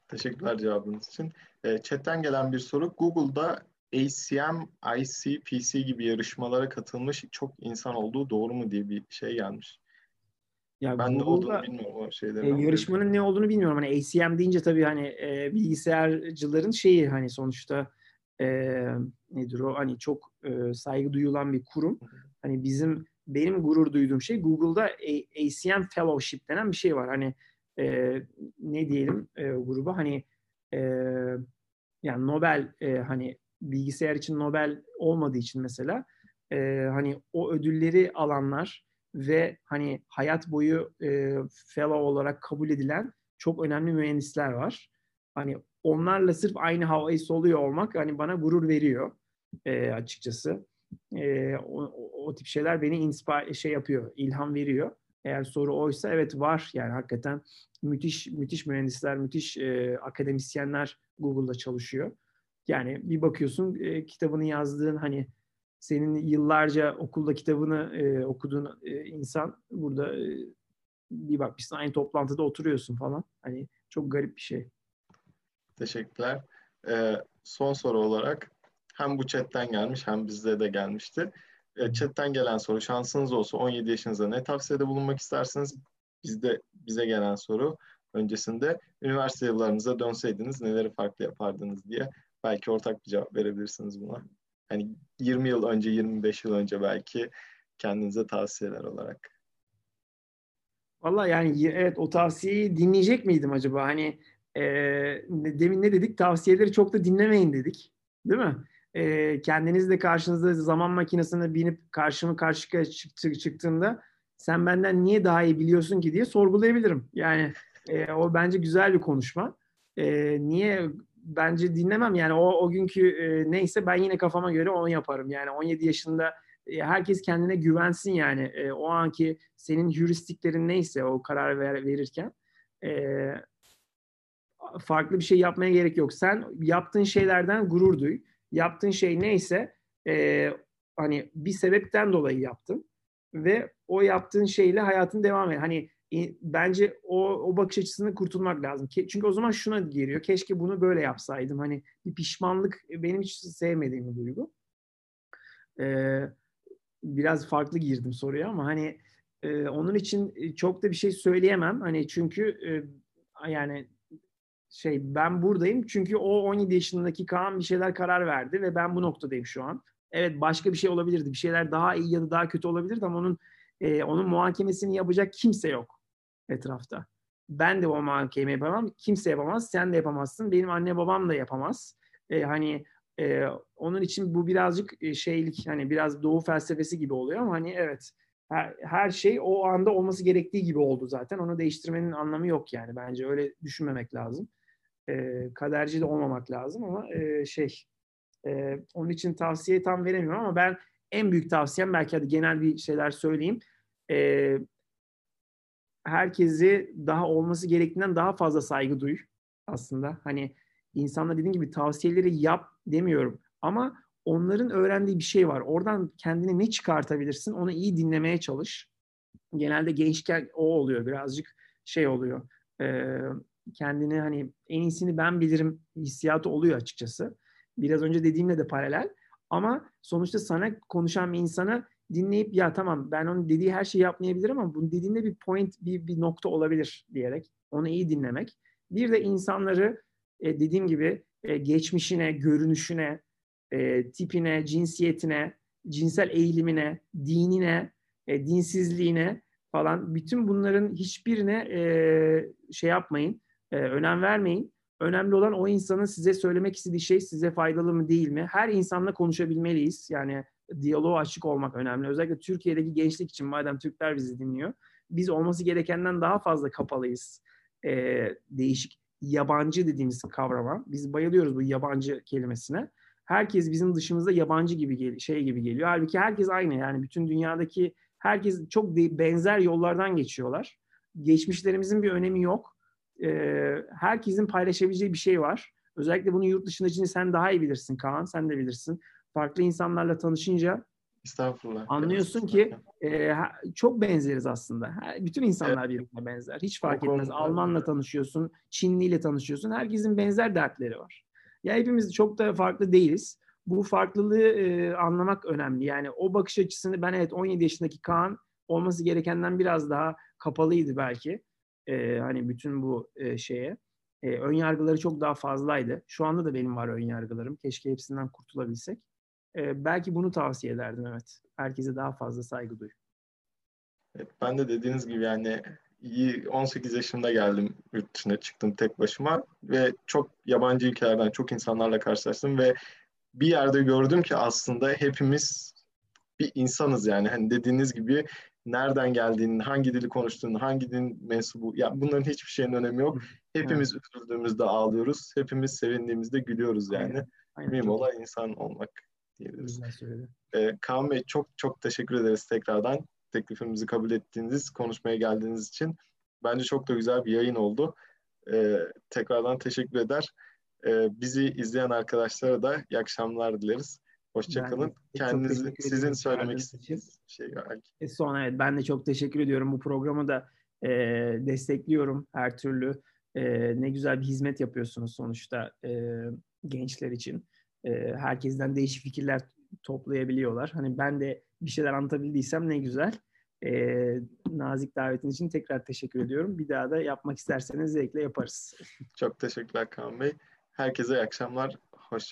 Teşekkürler cevabınız için. E, chatten gelen bir soru. Google'da ACM, ICPC gibi yarışmalara katılmış çok insan olduğu doğru mu diye bir şey gelmiş. Ya ben ne olduğunu bilmiyorum o şeylerin. E, yarışmanın ne olduğunu bilmiyorum. Hani ACM deyince tabii hani e, bilgisayarcıların şeyi hani sonuçta e, nedir o hani çok e, saygı duyulan bir kurum. Hani bizim benim gurur duyduğum şey Google'da ACM Fellowship denen bir şey var. Hani e, ne diyelim e, gruba hani e, yani Nobel e, hani bilgisayar için Nobel olmadığı için mesela e, hani o ödülleri alanlar ve hani hayat boyu e, fellow olarak kabul edilen çok önemli mühendisler var. Hani onlarla sırf aynı havayı soluyor olmak hani bana gurur veriyor e, açıkçası. E, o, o tip şeyler beni inspire şey yapıyor, ilham veriyor. Eğer soru oysa evet var yani hakikaten müthiş müthiş mühendisler, müthiş e, akademisyenler Google'da çalışıyor. Yani bir bakıyorsun e, kitabını yazdığın hani senin yıllarca okulda kitabını e, okuduğun e, insan burada e, bir bakmışsın aynı toplantıda oturuyorsun falan. Hani çok garip bir şey. Teşekkürler. Ee, son soru olarak hem bu chatten gelmiş hem bizde de gelmişti. E, chatten gelen soru şansınız olsa 17 yaşınızda ne tavsiyede bulunmak istersiniz? Bizde bize gelen soru öncesinde üniversite yıllarınıza dönseydiniz neleri farklı yapardınız diye belki ortak bir cevap verebilirsiniz buna. Hani 20 yıl önce, 25 yıl önce belki kendinize tavsiyeler olarak. Valla yani evet o tavsiyeyi dinleyecek miydim acaba? Hani e, demin ne dedik? Tavsiyeleri çok da dinlemeyin dedik. Değil mi? E, kendiniz de karşınızda zaman makinesine binip karşımı karşıya çıktı, çıktığında sen benden niye daha iyi biliyorsun ki diye sorgulayabilirim. Yani e, o bence güzel bir konuşma. E, niye bence dinlemem yani o o günkü e, neyse ben yine kafama göre onu yaparım. Yani 17 yaşında e, herkes kendine güvensin yani e, o anki senin heuristiklerin neyse o karar ver, verirken e, farklı bir şey yapmaya gerek yok. Sen yaptığın şeylerden gurur duy. Yaptığın şey neyse e, hani bir sebepten dolayı yaptın ve o yaptığın şeyle hayatın devam et. Hani bence o, o bakış açısını kurtulmak lazım. Çünkü o zaman şuna geliyor. Keşke bunu böyle yapsaydım. Hani bir pişmanlık benim hiç sevmediğim bir duygu. Ee, biraz farklı girdim soruya ama hani e, onun için çok da bir şey söyleyemem. Hani çünkü e, yani şey ben buradayım çünkü o 17 yaşındaki Kaan bir şeyler karar verdi ve ben bu noktadayım şu an. Evet başka bir şey olabilirdi. Bir şeyler daha iyi ya da daha kötü olabilirdi ama onun e, onun muhakemesini yapacak kimse yok etrafta. Ben de o muhakeme yapamam. Kimse yapamaz. Sen de yapamazsın. Benim anne babam da yapamaz. E, hani e, onun için bu birazcık e, şeylik hani biraz doğu felsefesi gibi oluyor ama hani evet her, her şey o anda olması gerektiği gibi oldu zaten. Onu değiştirmenin anlamı yok yani. Bence öyle düşünmemek lazım. E, kaderci de olmamak lazım ama e, şey e, onun için tavsiye tam veremiyorum ama ben en büyük tavsiyem belki hadi genel bir şeyler söyleyeyim. E, herkesi daha olması gerektiğinden daha fazla saygı duy aslında. Hani insanlar dediğim gibi tavsiyeleri yap demiyorum ama onların öğrendiği bir şey var. Oradan kendine ne çıkartabilirsin onu iyi dinlemeye çalış. Genelde gençken o oluyor birazcık şey oluyor. Kendini hani en iyisini ben bilirim hissiyatı oluyor açıkçası. Biraz önce dediğimle de paralel. Ama sonuçta sana konuşan bir insana dinleyip ya tamam ben onun dediği her şeyi yapmayabilirim ama bunun dediğinde bir point, bir, bir nokta olabilir diyerek onu iyi dinlemek. Bir de insanları e, dediğim gibi e, geçmişine, görünüşüne, e, tipine, cinsiyetine, cinsel eğilimine, dinine, e, dinsizliğine falan bütün bunların hiçbirine e, şey yapmayın, e, önem vermeyin. Önemli olan o insanın size söylemek istediği şey size faydalı mı değil mi? Her insanla konuşabilmeliyiz. Yani diyaloğa açık olmak önemli. Özellikle Türkiye'deki gençlik için madem Türkler bizi dinliyor. Biz olması gerekenden daha fazla kapalıyız. E, değişik yabancı dediğimiz kavrama. Biz bayılıyoruz bu yabancı kelimesine. Herkes bizim dışımızda yabancı gibi gel şey gibi geliyor. Halbuki herkes aynı yani bütün dünyadaki herkes çok benzer yollardan geçiyorlar. Geçmişlerimizin bir önemi yok. Ee, herkesin paylaşabileceği bir şey var. Özellikle bunu yurt dışında için sen daha iyi bilirsin Kaan, sen de bilirsin. Farklı insanlarla tanışınca Estağfurullah. Anlıyorsun ki e, çok benzeriz aslında. Bütün insanlar evet. birbirine benzer. Hiç fark etmez. Almanla tanışıyorsun, Çinliyle tanışıyorsun. Herkesin benzer dertleri var. Ya hepimiz çok da farklı değiliz. Bu farklılığı e, anlamak önemli. Yani o bakış açısını ben evet 17 yaşındaki Kaan olması gerekenden biraz daha kapalıydı belki. E, hani bütün bu e, şeye. E, ön yargıları çok daha fazlaydı. Şu anda da benim var ön yargılarım. Keşke hepsinden kurtulabilsek. E, belki bunu tavsiye ederdim evet. Herkese daha fazla saygı duy. Evet, ben de dediğiniz gibi yani iyi 18 yaşımda geldim yurt dışına çıktım tek başıma ve çok yabancı ülkelerden çok insanlarla karşılaştım ve bir yerde gördüm ki aslında hepimiz bir insanız yani hani dediğiniz gibi nereden geldiğini, hangi dili konuştuğunu, hangi din mensubu ya bunların hiçbir şeyin önemi yok. Hepimiz evet. üzüldüğümüzde ağlıyoruz, hepimiz sevindiğimizde gülüyoruz yani. Aynen. Aynen. Mühim olan insan olmak diyebiliriz. Ee, Kaan Bey çok çok teşekkür ederiz tekrardan teklifimizi kabul ettiğiniz, konuşmaya geldiğiniz için. Bence çok da güzel bir yayın oldu. Ee, tekrardan teşekkür eder. Ee, bizi izleyen arkadaşlara da iyi akşamlar dileriz. Hoşçakalın. Kendinizi, sizin söylemek istediğiniz şey belki. E son evet ben de çok teşekkür ediyorum. Bu programı da e, destekliyorum her türlü. E, ne güzel bir hizmet yapıyorsunuz sonuçta e, gençler için. E, herkesten değişik fikirler toplayabiliyorlar. Hani ben de bir şeyler anlatabildiysem ne güzel. E, nazik davetin için tekrar teşekkür ediyorum. Bir daha da yapmak isterseniz zevkle yaparız. Çok teşekkürler Kaan Bey. Herkese iyi akşamlar.